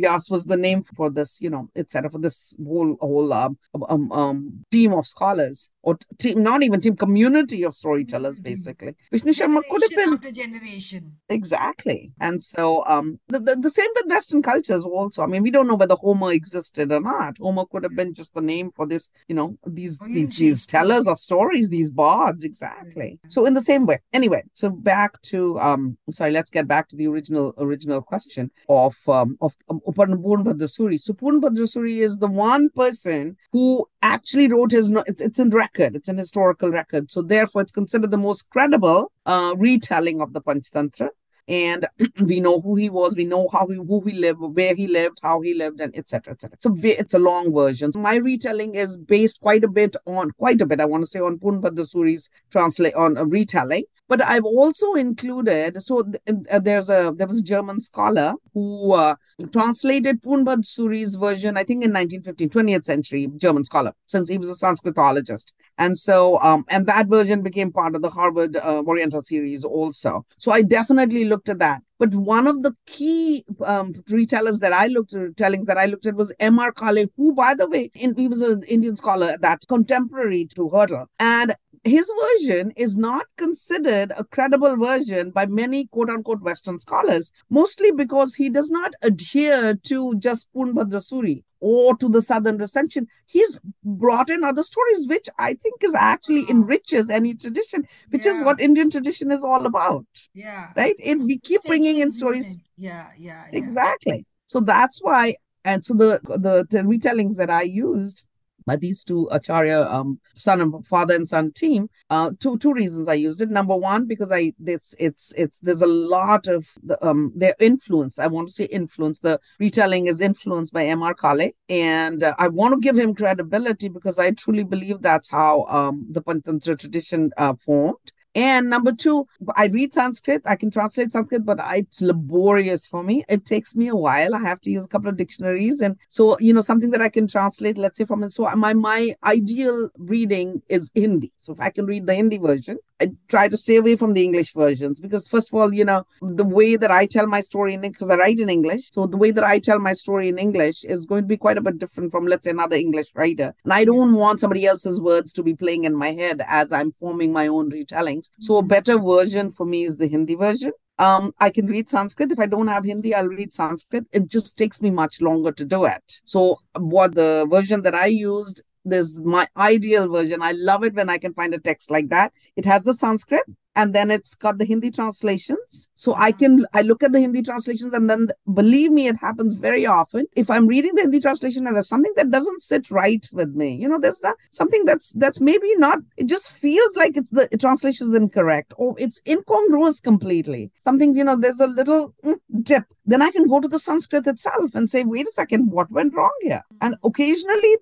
Vyas was the name for this, you know, etc. For this whole whole um, um, um, team of scholars, or team, not even team, community of storytellers, Community. basically. Vishnu Sharma could have been after generation. Exactly. And so um the, the, the same with Western cultures also. I mean, we don't know whether Homer existed or not. Homer could have been just the name for this, you know, these even these, these tellers of stories, these bards, exactly. So in the same way. Anyway, so back to um sorry, let's get back to the original original question of um of um, Purnabhadra Suri. So Purnabhadra Suri is the one person who actually wrote his it's it's in record, it's an historical record. So therefore it's considered the most credible uh retelling of the Panchtantra. And we know who he was. We know how he who he lived where he lived how he lived and etc etc a it's a long version. My retelling is based quite a bit on quite a bit i want to say on Purnabhadra Suri's translate on a retelling but i've also included so th- uh, there's a there was a german scholar who uh, translated Purnabhadra Suri's version i think in 1915 20th century german scholar since he was a sanskritologist and so, um, and that version became part of the Harvard uh, Oriental series also. So I definitely looked at that. But one of the key um, retellers that I looked at, tellings that I looked at was M.R. Kale, who, by the way, in, he was an Indian scholar that contemporary to Hertel. And his version is not considered a credible version by many quote unquote Western scholars, mostly because he does not adhere to just Purnabhadra Suri or to the southern recension. He's brought in other stories, which I think is actually enriches any tradition, which is what Indian tradition is all about, Yeah. right? It, we keep bringing in stories. Yeah, yeah, yeah. Exactly. So that's why, and so the the, the retellings that I used by these two Acharya, um, son and father and son team, uh, two two reasons I used it. Number one, because I this it's it's there's a lot of the um their influence. I want to say influence. The retelling is influenced by M. R. Kale, and uh, I want to give him credibility because I truly believe that's how um the Panchatantra tradition uh, formed. And number two, I read Sanskrit. I can translate Sanskrit, but it's laborious for me. It takes me a while. I have to use a couple of dictionaries, and so you know something that I can translate. Let's say from so my my ideal reading is Hindi. So if I can read the Hindi version, I try to stay away from the English versions because first of all, you know the way that I tell my story in because I write in English, so the way that I tell my story in English is going to be quite a bit different from let's say another English writer, and I don't want somebody else's words to be playing in my head as I'm forming my own retellings. So a better version for me is the Hindi version. Um, I can read Sanskrit. If I don't have Hindi, I'll read Sanskrit. It just takes me much longer to do it. So what the version that I used, there's my ideal version. I love it when I can find a text like that. It has the Sanskrit and then it's got the Hindi translations. So I can I look at the Hindi translations and then believe me, it happens very often. If I'm reading the Hindi translation and there's something that doesn't sit right with me, you know, there's not something that's that's maybe not. It just feels like it's the translation is incorrect or it's incongruous completely. Something you know, there's a little mm, dip. Then I can go to the Sanskrit itself and say, wait a second, what went wrong here? And occasionally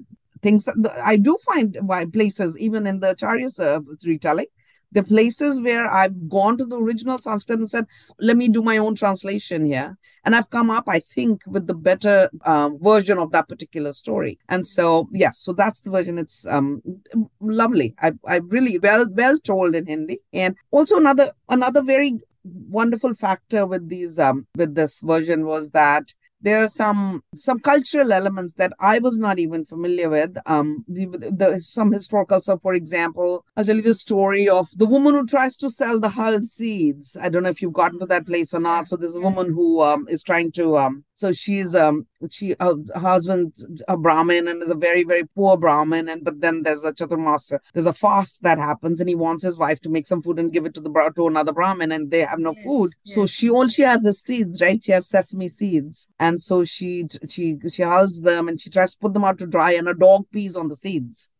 things that I do find why places, even in the Acharya's uh, retelling, the places where I've gone to the original Sanskrit and said, let me do my own translation here. And I've come up, I think, with the better um, version of that particular story. And so, yes, so that's the version. It's um, lovely. I, I really well well told in Hindi. And also another another very wonderful factor with these um, with this version was that there are some some cultural elements that I was not even familiar with. Um, the, the some historical stuff, for example, I'll tell you the story of the woman who tries to sell the hulled seeds. I don't know if you've gotten to that place or not. So there's a woman who um, is trying to um, so she's um she her husband a brahmin and is a very very poor brahmin and but then there's a chaturmasya there's a fast that happens and he wants his wife to make some food and give it to the to another brahmin and they have no Yes, food. So she all she has is seeds right? She has sesame seeds. And so she she she hulls them and she tries to put them out to dry and a dog pees on the seeds.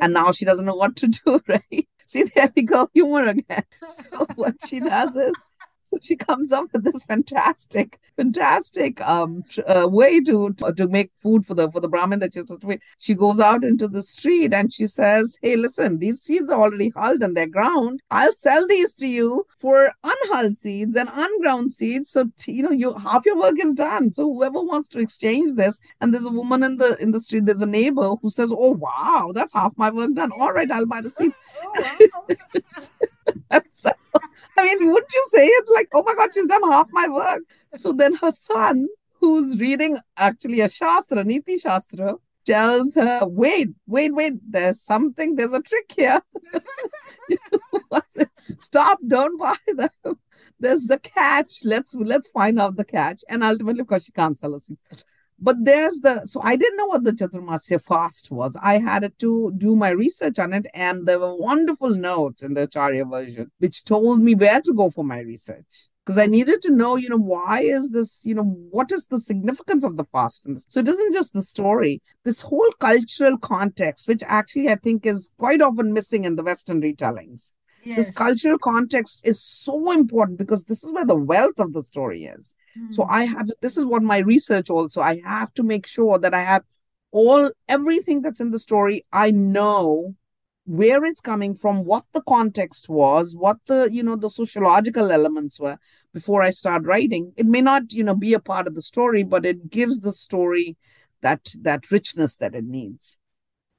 And now she doesn't know what to do right? See there we go. Humor again. So what she does is so she comes up with this fantastic, fantastic um uh, way to, to make food for the for the Brahmin that she's supposed to make. She goes out into the street and she says, "Hey, listen, these seeds are already hulled and they're ground. I'll sell these to you for unhulled seeds and unground seeds. So t- you know, you half your work is done. So whoever wants to exchange this, and there's a woman in the in the street. There's a neighbor who says, "Oh wow, that's half my work done. All right, I'll buy the seeds." So, I mean, wouldn't you say it's like, oh my God, she's done half my work? So then her son, who's reading actually a Shastra, Niti Shastra, tells her, wait, wait, wait, there's something, there's a trick here. Stop, don't buy them. There's the catch. Let's let's find out the catch. And ultimately, of course, she can't sell seed. But there's the so I didn't know what the Chaturmasya fast was. I had to do my research on it, and there were wonderful notes in the Acharya version, which told me where to go for my research. Because I needed to know, you know, why is this, you know, what is the significance of the fast? So it isn't just the story, this whole cultural context, which actually I think is quite often missing in the Western retellings. This cultural context is so important because this is where the wealth of the story is. So Hmm. I have this is what my research also. I have to make sure that I have all everything that's in the story. I know where it's coming from, what the context was, what the you know the sociological elements were before I start writing. It may not you know be a part of the story, but it gives the story that that richness that it needs.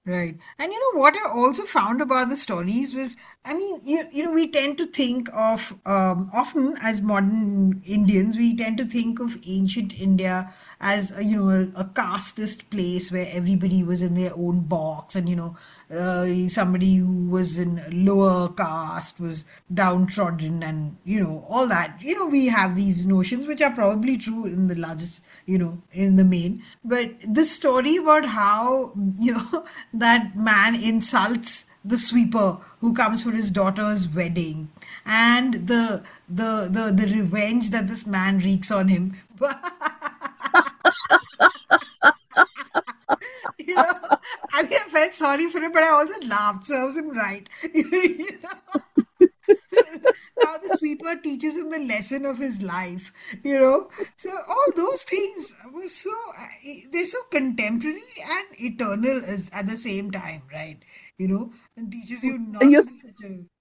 Right. And you know what I also found about the stories was, I mean, you, you know, we tend to think of, um, often as modern Indians, we tend to think of ancient India as, a, you know, a, a casteist place where everybody was in their own box and, you know, uh, somebody who was in lower caste was downtrodden and, you know, all that. You know, we have these notions which are probably true in the largest, you know, in the main. But this story about how, you know, that man insults the sweeper who comes for his daughter's wedding and the the the, the revenge that this man wreaks on him you know i mean i felt sorry for him but i also laughed serves him right. You know? how the sweeper teaches him the lesson of his life you know? So all those things were so they're so contemporary and eternal as, at the same time right? You know? And teaches you not You're to be such a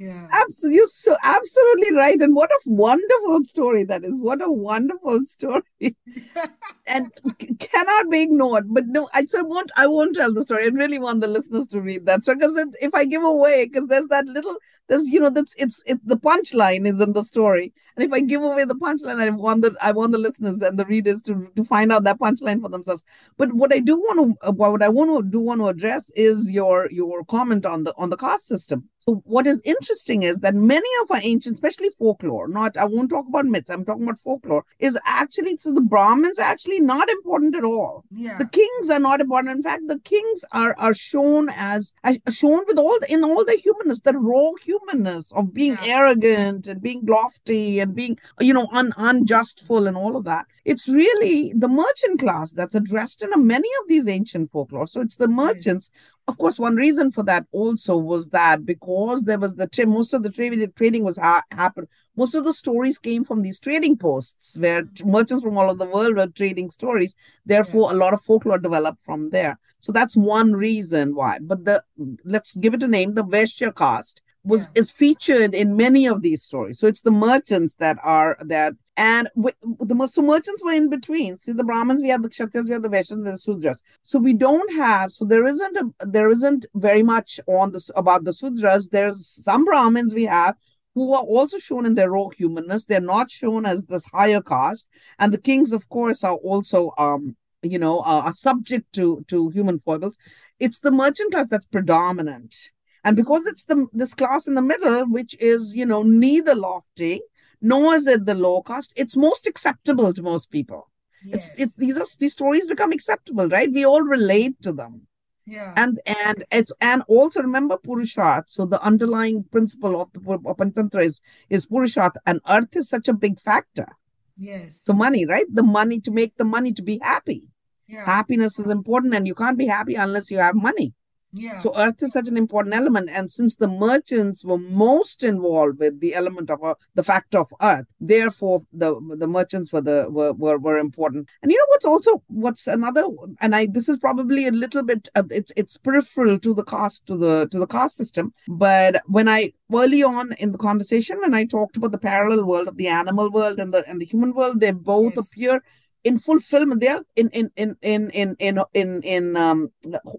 yeah Absolutely, you're so absolutely right. And what a wonderful story that is. What a wonderful story. and c- cannot be ignored. But no, I so I won't I won't tell the story. I really want the listeners to read that story because if I give away, because there's that little there's you know that's it's it's the punchline is in the story. And if I give away the punchline, I want the I want the listeners and the readers to to find out that punchline for themselves. But what I do want to uh, what I want to do want to address is your your comment on the on the caste system. So what is interesting is that many of our ancient, especially folklore, not I won't talk about myths, I'm talking about folklore, is actually so the Brahmins are actually not important at all. yeah The kings are not important. In fact, the kings are are shown as, as shown with all the, in all the humanness, the raw humanness of being Yeah. arrogant and being lofty and being you know un, unjustful and all of that. It's really the merchant class that's addressed in a, many of these ancient folklore. So it's the merchants of course, one reason for that also was that because there was the tra- most of the trading trading was ha- happened. Most of the stories came from these trading posts where merchants from all over the world were trading stories. Therefore, a lot of folklore developed from there. So that's one reason why. But the let's give it a name. The Vaishya caste was Yeah. is featured in many of these stories. So it's the merchants that are that and w- the so merchants were in between. See the Brahmins, we have the Kshatriyas, we have the Vaishyas, the Sudras. So we don't have. So there isn't a there isn't very much on this about the Sudras. There's some Brahmins we have who are also shown in their raw humanness. They're not shown as this higher caste, and the kings, of course, are also um you know uh, are subject to to human foibles. It's the merchant class that's predominant. And because it's the this class in the middle, which is, you know, neither lofty nor is it the low cost. it's most acceptable to most people. It's yes it's these are these stories become acceptable, right? We all relate to them. yeah And and it's and also remember Purusharth. So the underlying principle of the of is is Purusharth, and arth is such a big factor. yes So money, right? The money to make the money to be happy. yeah Happiness is important, and you can't be happy unless you have money. Yeah So arth is such an important element, and since the merchants were most involved with the element of uh, the fact of arth, therefore the the merchants were the were, were were important. And you know what's also what's another, and I this is probably a little bit uh, it's it's peripheral to the caste to the to the caste system. But when I early on in the conversation when I talked about the parallel world of the animal world and the and the human world, they both Yes. appear in fulfillment they're in in in in in in in, in um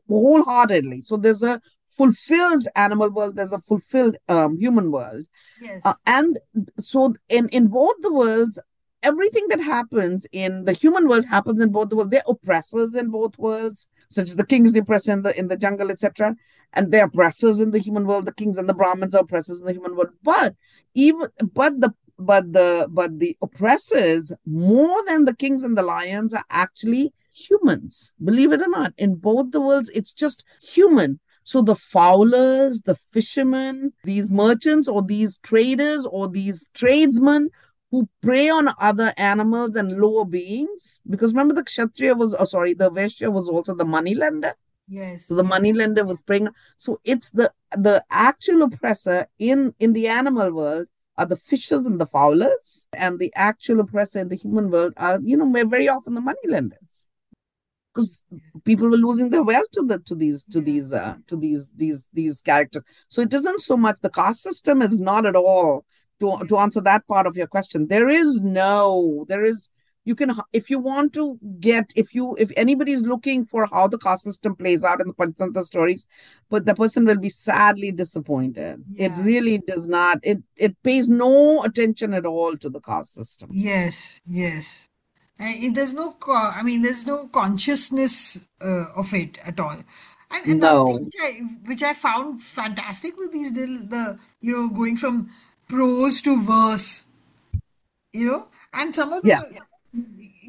wholeheartedly. So there's a fulfilled animal world there's a fulfilled um, human world. Yes. Uh, and so in in both the worlds everything that happens in the human world happens in both the world. They're oppressors in both worlds such as the kings the oppressor in the in the jungle etc and they're oppressors in the human world. The kings and the brahmins are oppressors in the human world. But even but the but the but the oppressors more than the kings and the lions are actually humans believe it or not. In both the worlds it's just human. So the fowlers the fishermen these merchants or these traders or these tradesmen who prey on other animals and lower beings because remember the kshatriya was oh sorry the vaishya was also the money lender yes so the money lender was preying so it's the the actual oppressor in in the animal world are the fishers and the fowlers, and the actual oppressor in the human world are, you know, very often the money lenders, because people were losing their wealth to the to these to these uh, to these these these characters. So it isn't so much the caste system is not at all to to answer that part of your question. There is no there is you can if you want to get if you if anybody is looking for how the caste system plays out in the Panchatantra stories but the person will be sadly disappointed. It really does not it it pays no attention at all to the caste system. Yes, yes. And there's no, I mean, there's no consciousness uh, of it at all. And, and no. which I, which I found fantastic with these little, the, you know, going from prose to verse, you know, and some of them, yes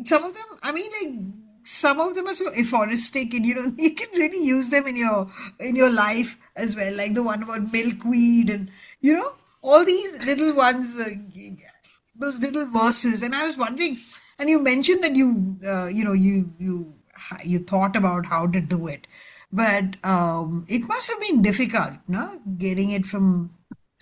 some of them, I mean, like, some of them are so aphoristic and you know you can really use them in your in your life as well. Like the one about milkweed and you know all these little ones those little verses. And i was wondering and you mentioned that you uh, you know you you you thought about how to do it. But um it must have been difficult no? Getting it from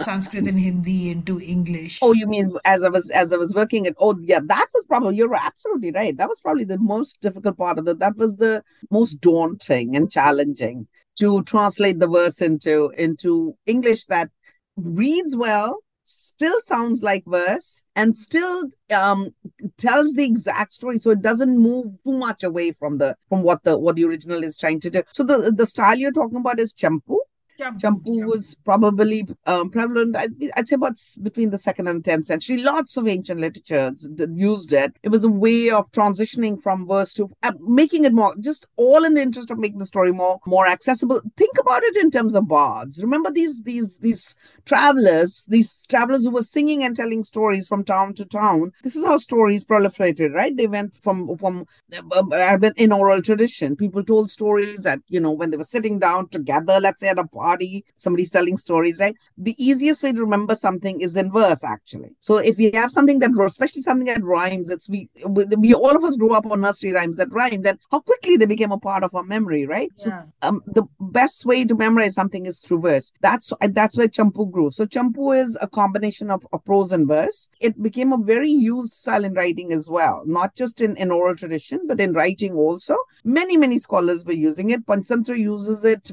sanskrit and hindi into english Oh, you mean as I was as I was working at oh yeah, that was probably you're absolutely right. That was probably the most difficult part of it. That was the most daunting and challenging to translate the verse into into English that reads well, still sounds like verse, and still um tells the exact story. So it doesn't move too much away from the from what the what the original is trying to do. So the the style you're talking about is champu. Champu, was probably um, prevalent, I'd, I'd say, about between the second and tenth century. Lots of ancient literatures used it. It was a way of transitioning from verse to uh, making it more, just all in the interest of making the story more more accessible. Think about it in terms of bards. Remember these these these travelers, these travelers who were singing and telling stories from town to town. This is how stories proliferated, right? They went from from uh, uh, in oral tradition. People told stories that you know when they were sitting down together, let's say at a party, somebody's telling stories, right? The easiest way to remember something is in verse, actually. So if we have something that, especially something that rhymes, it's we we, all of us grew up on nursery rhymes that rhymed, and how quickly they became a part of our memory, right? So um, the best way to memorize something is through verse. That's that's where champu grew. So champu is a combination of, of prose and verse. It became a very used style in writing as well, not just in, in oral tradition, but in writing also. Many many scholars were using it. Panchatantra uses it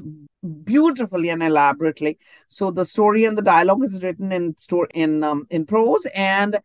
beautifully and elaborately. So the story and the dialogue is written in store in um, in prose and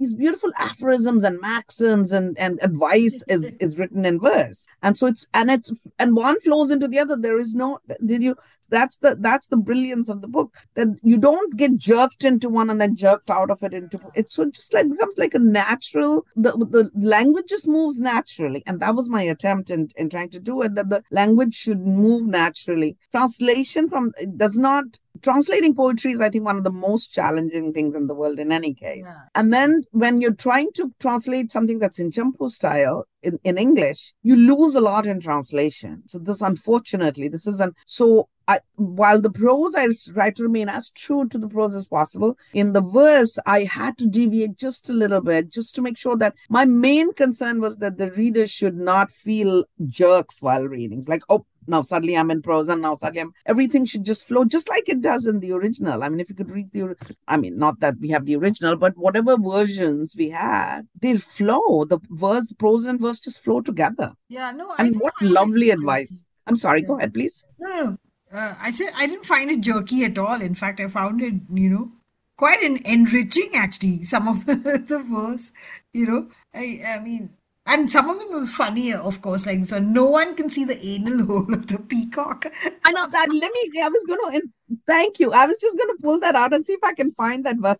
these beautiful aphorisms and maxims and, and advice is, is written in verse and so it's and it's and one flows into the other there is no did you that's the that's the brilliance of the book that you don't get jerked into one and then jerked out of it into it. so just like becomes like a natural the the language just moves naturally and that was my attempt in in trying to do it that the language should move naturally translation from it does not translating poetry is i think one of the most challenging things in the world in any case Yeah. and then when you're trying to translate something that's in champu style in, in english you lose a lot in translation so this unfortunately this is an so I, while the prose I try to remain as true to the prose as possible, in the verse I had to deviate just a little bit, just to make sure that my main concern was that the reader should not feel jerks while reading. Like, oh, now suddenly I'm in prose, and now suddenly I'm everything should just flow just like it does in the original. I mean, if you could read the, I mean, not that we have the original, but whatever versions we had, they'll flow. The verse, prose, and verse just flow together. yeah no I And what it lovely jerky. advice. I'm sorry, go ahead, please. No, no. Uh, I said I didn't find it jerky at all. In fact, I found it, you know, quite an enriching actually. Some of the, the verse, you know, I, I mean, and some of them were funnier, of course. Like so, no one can see the anal hole of the peacock. I know that. Let me. I was going to. Thank you. I was just going to pull that out and see if I can find that verse.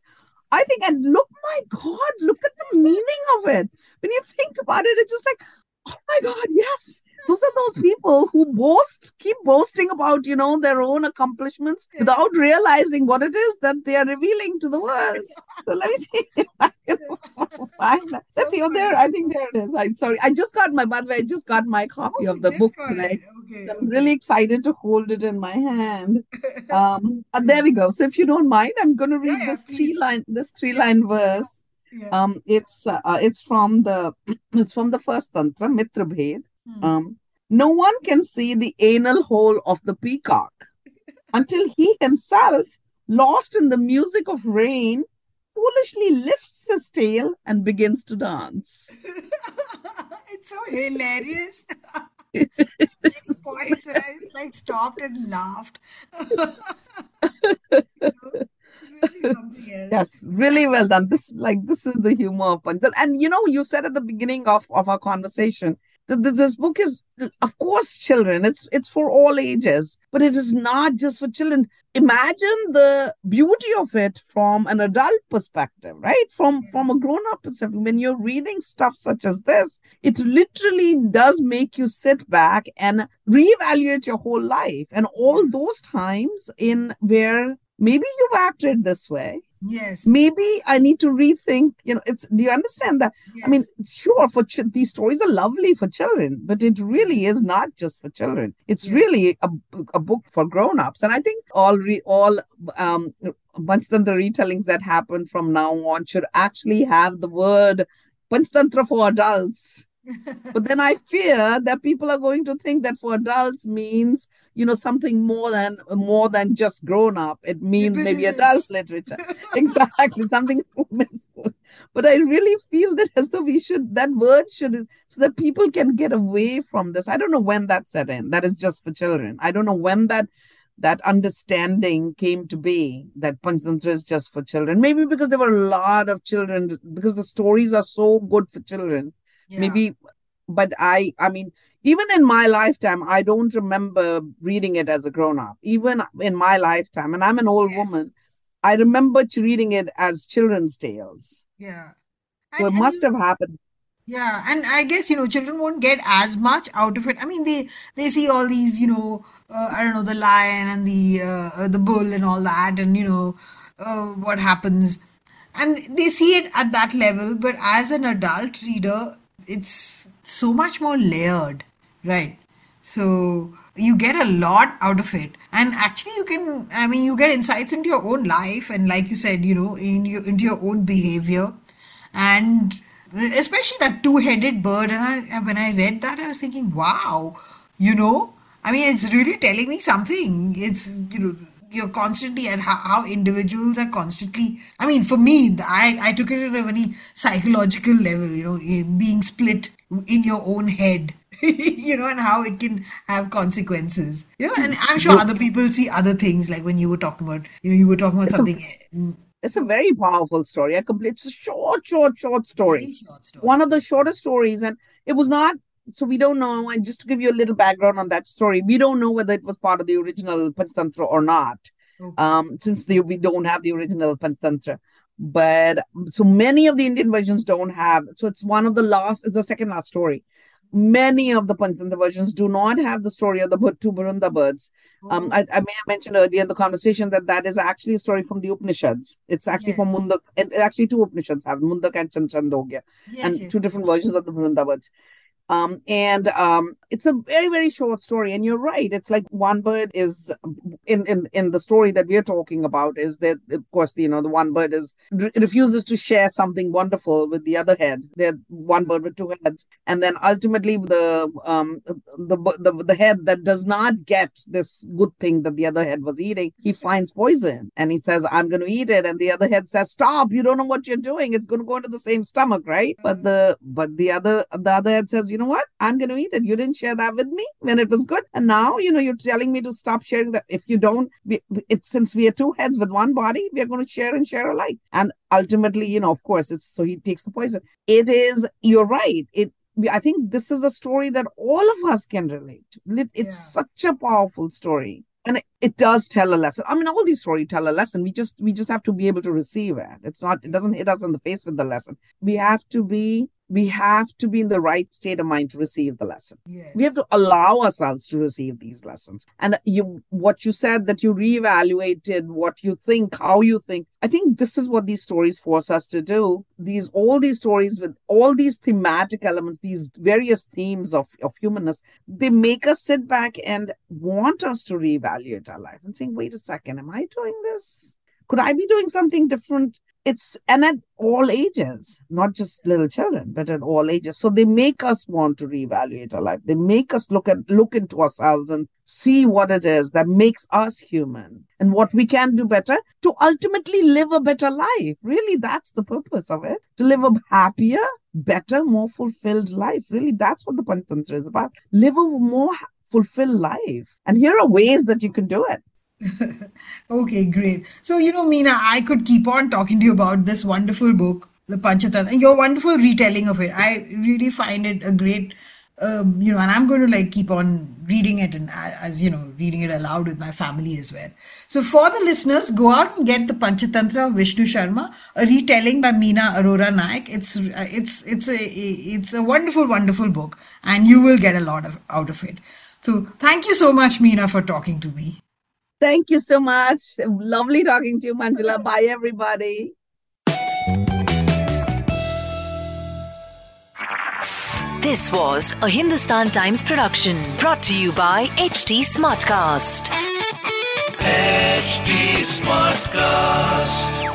I think, and look, my God, look at the meaning of it. When you think about it, it's just like, oh my God, yes. Those are those people who boast, keep boasting about, you know, their own accomplishments without realizing what it is that they are revealing to the world. So let me see if I can find that. Let's see. Oh, there. I think there it is. I'm sorry. I just got my, by the way, I just got my copy Oh, of the book today. Okay, I'm really excited to hold it in my hand. Um, and there we go. So if you don't mind, I'm going to read Yeah, this three line this three line verse. Yeah. Um, it's uh, uh, it's from the it's from the first tantra Mitra Bhed. Hmm. Um, no one can see the anal hole of the peacock until he himself, lost in the music of rain, foolishly lifts his tail and begins to dance. it's so hilarious. I like stopped and laughed. You know, really. Yes, really well done. This like this is the humor of Panchatantra. And you know, you said at the beginning of, of our conversation this book is of course children. It's it's for all ages, but it is not just for children. Imagine the beauty of it from an adult perspective, right? From from a grown-up perspective. When you're reading stuff such as this, it literally does make you sit back and reevaluate your whole life and all those times in where maybe you've acted this way Yes. maybe i need to rethink you know it's do you understand that yes. i mean sure for ch- these stories are lovely for children but it really is not just for children it's Yeah. really a, a book for grown-ups and i think all re- all um Panchatantra retellings that happen from now on should actually have the word Panchatantra for adults but then I fear that people are going to think that for adults means, you know, something more than more than just grown up. It means It maybe is. adult literature. exactly, something. but I really feel that as though we should that word should so that people can get away from this. I don't know when that set in. That is just for children. I don't know when that that understanding came to be that Panchatantra is just for children. Maybe because there were a lot of children, because the stories are so good for children Yeah. maybe but i i mean even in my lifetime i don't remember reading it as a grown up even in my lifetime and i'm an old Yes. woman i remember reading it as children's tales Yeah. so And, it must and have happened yeah, and I guess you know children won't get as much out of it. I mean, they they see all these you know uh, I don't know the lion and the uh, uh, the bull and all that, and you know uh, what happens, and they see it at that level. But as an adult reader, it's so much more layered, right? So you get a lot out of it, and actually you can. I mean, you get insights into your own life, and like you said, you know, in your into your own behavior, and especially that two-headed bird. And I, when I read that, I was thinking, wow, you know, I mean, it's really telling me something. It's you know. You're constantly and how, how individuals are constantly. I mean, for me, I I took it at a very psychological level. You know, being split in your own head. you know, and how it can have consequences. You know, and I'm sure other people see other things. Like when you were talking about, you know, you were talking about It's a- something. Mm. it's a very powerful story a complete it's a short short short story short story. one of the shortest stories and it was not so we don't know and just to give you a little background on that story we don't know whether it was part of the original Panchatantra or not Okay. um since the, we don't have the original Panchatantra but so many of the indian versions don't have so it's one of the last it's the second last story many of the Panchatantra versions do not have the story of the two Bharunda birds um, Oh, I, I may have mentioned earlier in the conversation that that is actually a story from the Upanishads. It's actually from Yes. Mundak, and actually two Upanishads have Mundak and Chan- Chandogya yes, and yes, two different versions of the Vrindavans. Um, and um, it's a very very short story, and you're right. It's like one bird is in in in the story that we're talking about is that of course you know the one bird is re- refuses to share something wonderful with the other head. They're one bird with two heads, and then ultimately the um the the the head that does not get this good thing that the other head was eating, he finds poison, and he says, "I'm going to eat it," and the other head says, "Stop! You don't know what you're doing. It's going to go into the same stomach, right?" But the but the other the other head says, "You know what? I'm going to eat it. You didn't share that with me when it was good, and now you know you're telling me to stop sharing that. If you don't, we, it since we are two heads with one body, we are going to share and share alike." And ultimately, you know, of course, it's so he takes the poison. It is. You're right. It. I think this is a story that all of us can relate to. It's Yeah. such a powerful story and it, it does tell a lesson i mean all these stories tell a lesson we just we just have to be able to receive it it's not it doesn't hit us in the face with the lesson we have to be we have to be in the right state of mind to receive the lesson. Yes. we have to allow ourselves to receive these lessons. And you what you said that you reevaluated what you think how you think i think this is what these stories force us to do. These all these stories with all these thematic elements these various themes of, of humanness they make us sit back and want us to reevaluate our life and saying wait a second am i doing this? Could i be doing something different it's and at all ages not just little children but at all ages. So they make us want to reevaluate our life. They make us look at look into ourselves and see what it is that makes us human and what we can do better to ultimately live a better life. Really that's the purpose of it. To live a happier better more fulfilled life. Really that's what the Panchatantra is about. Live a more fulfilled life. And here are ways that you can do it okay, great. So, you know, Meena, I could keep on talking to you about this wonderful book, The Panchatantra, and your wonderful retelling of it. I really find it a great, um, you know, and I'm going to like keep on reading it and uh, as, you know, reading it aloud with my family as well. So, for the listeners, go out and get The Panchatantra of Vishnu Sharma, a retelling by Meena Arora Nayak. It's, uh, it's, it's a, it's a wonderful, wonderful book, and you will get a lot of out of it. So, thank you so much, Meena, for talking to me. Thank you so much. Lovely talking to you, Manjula. Bye, everybody. This was a Hindustan Times production brought to you by HT Smartcast. HT Smartcast.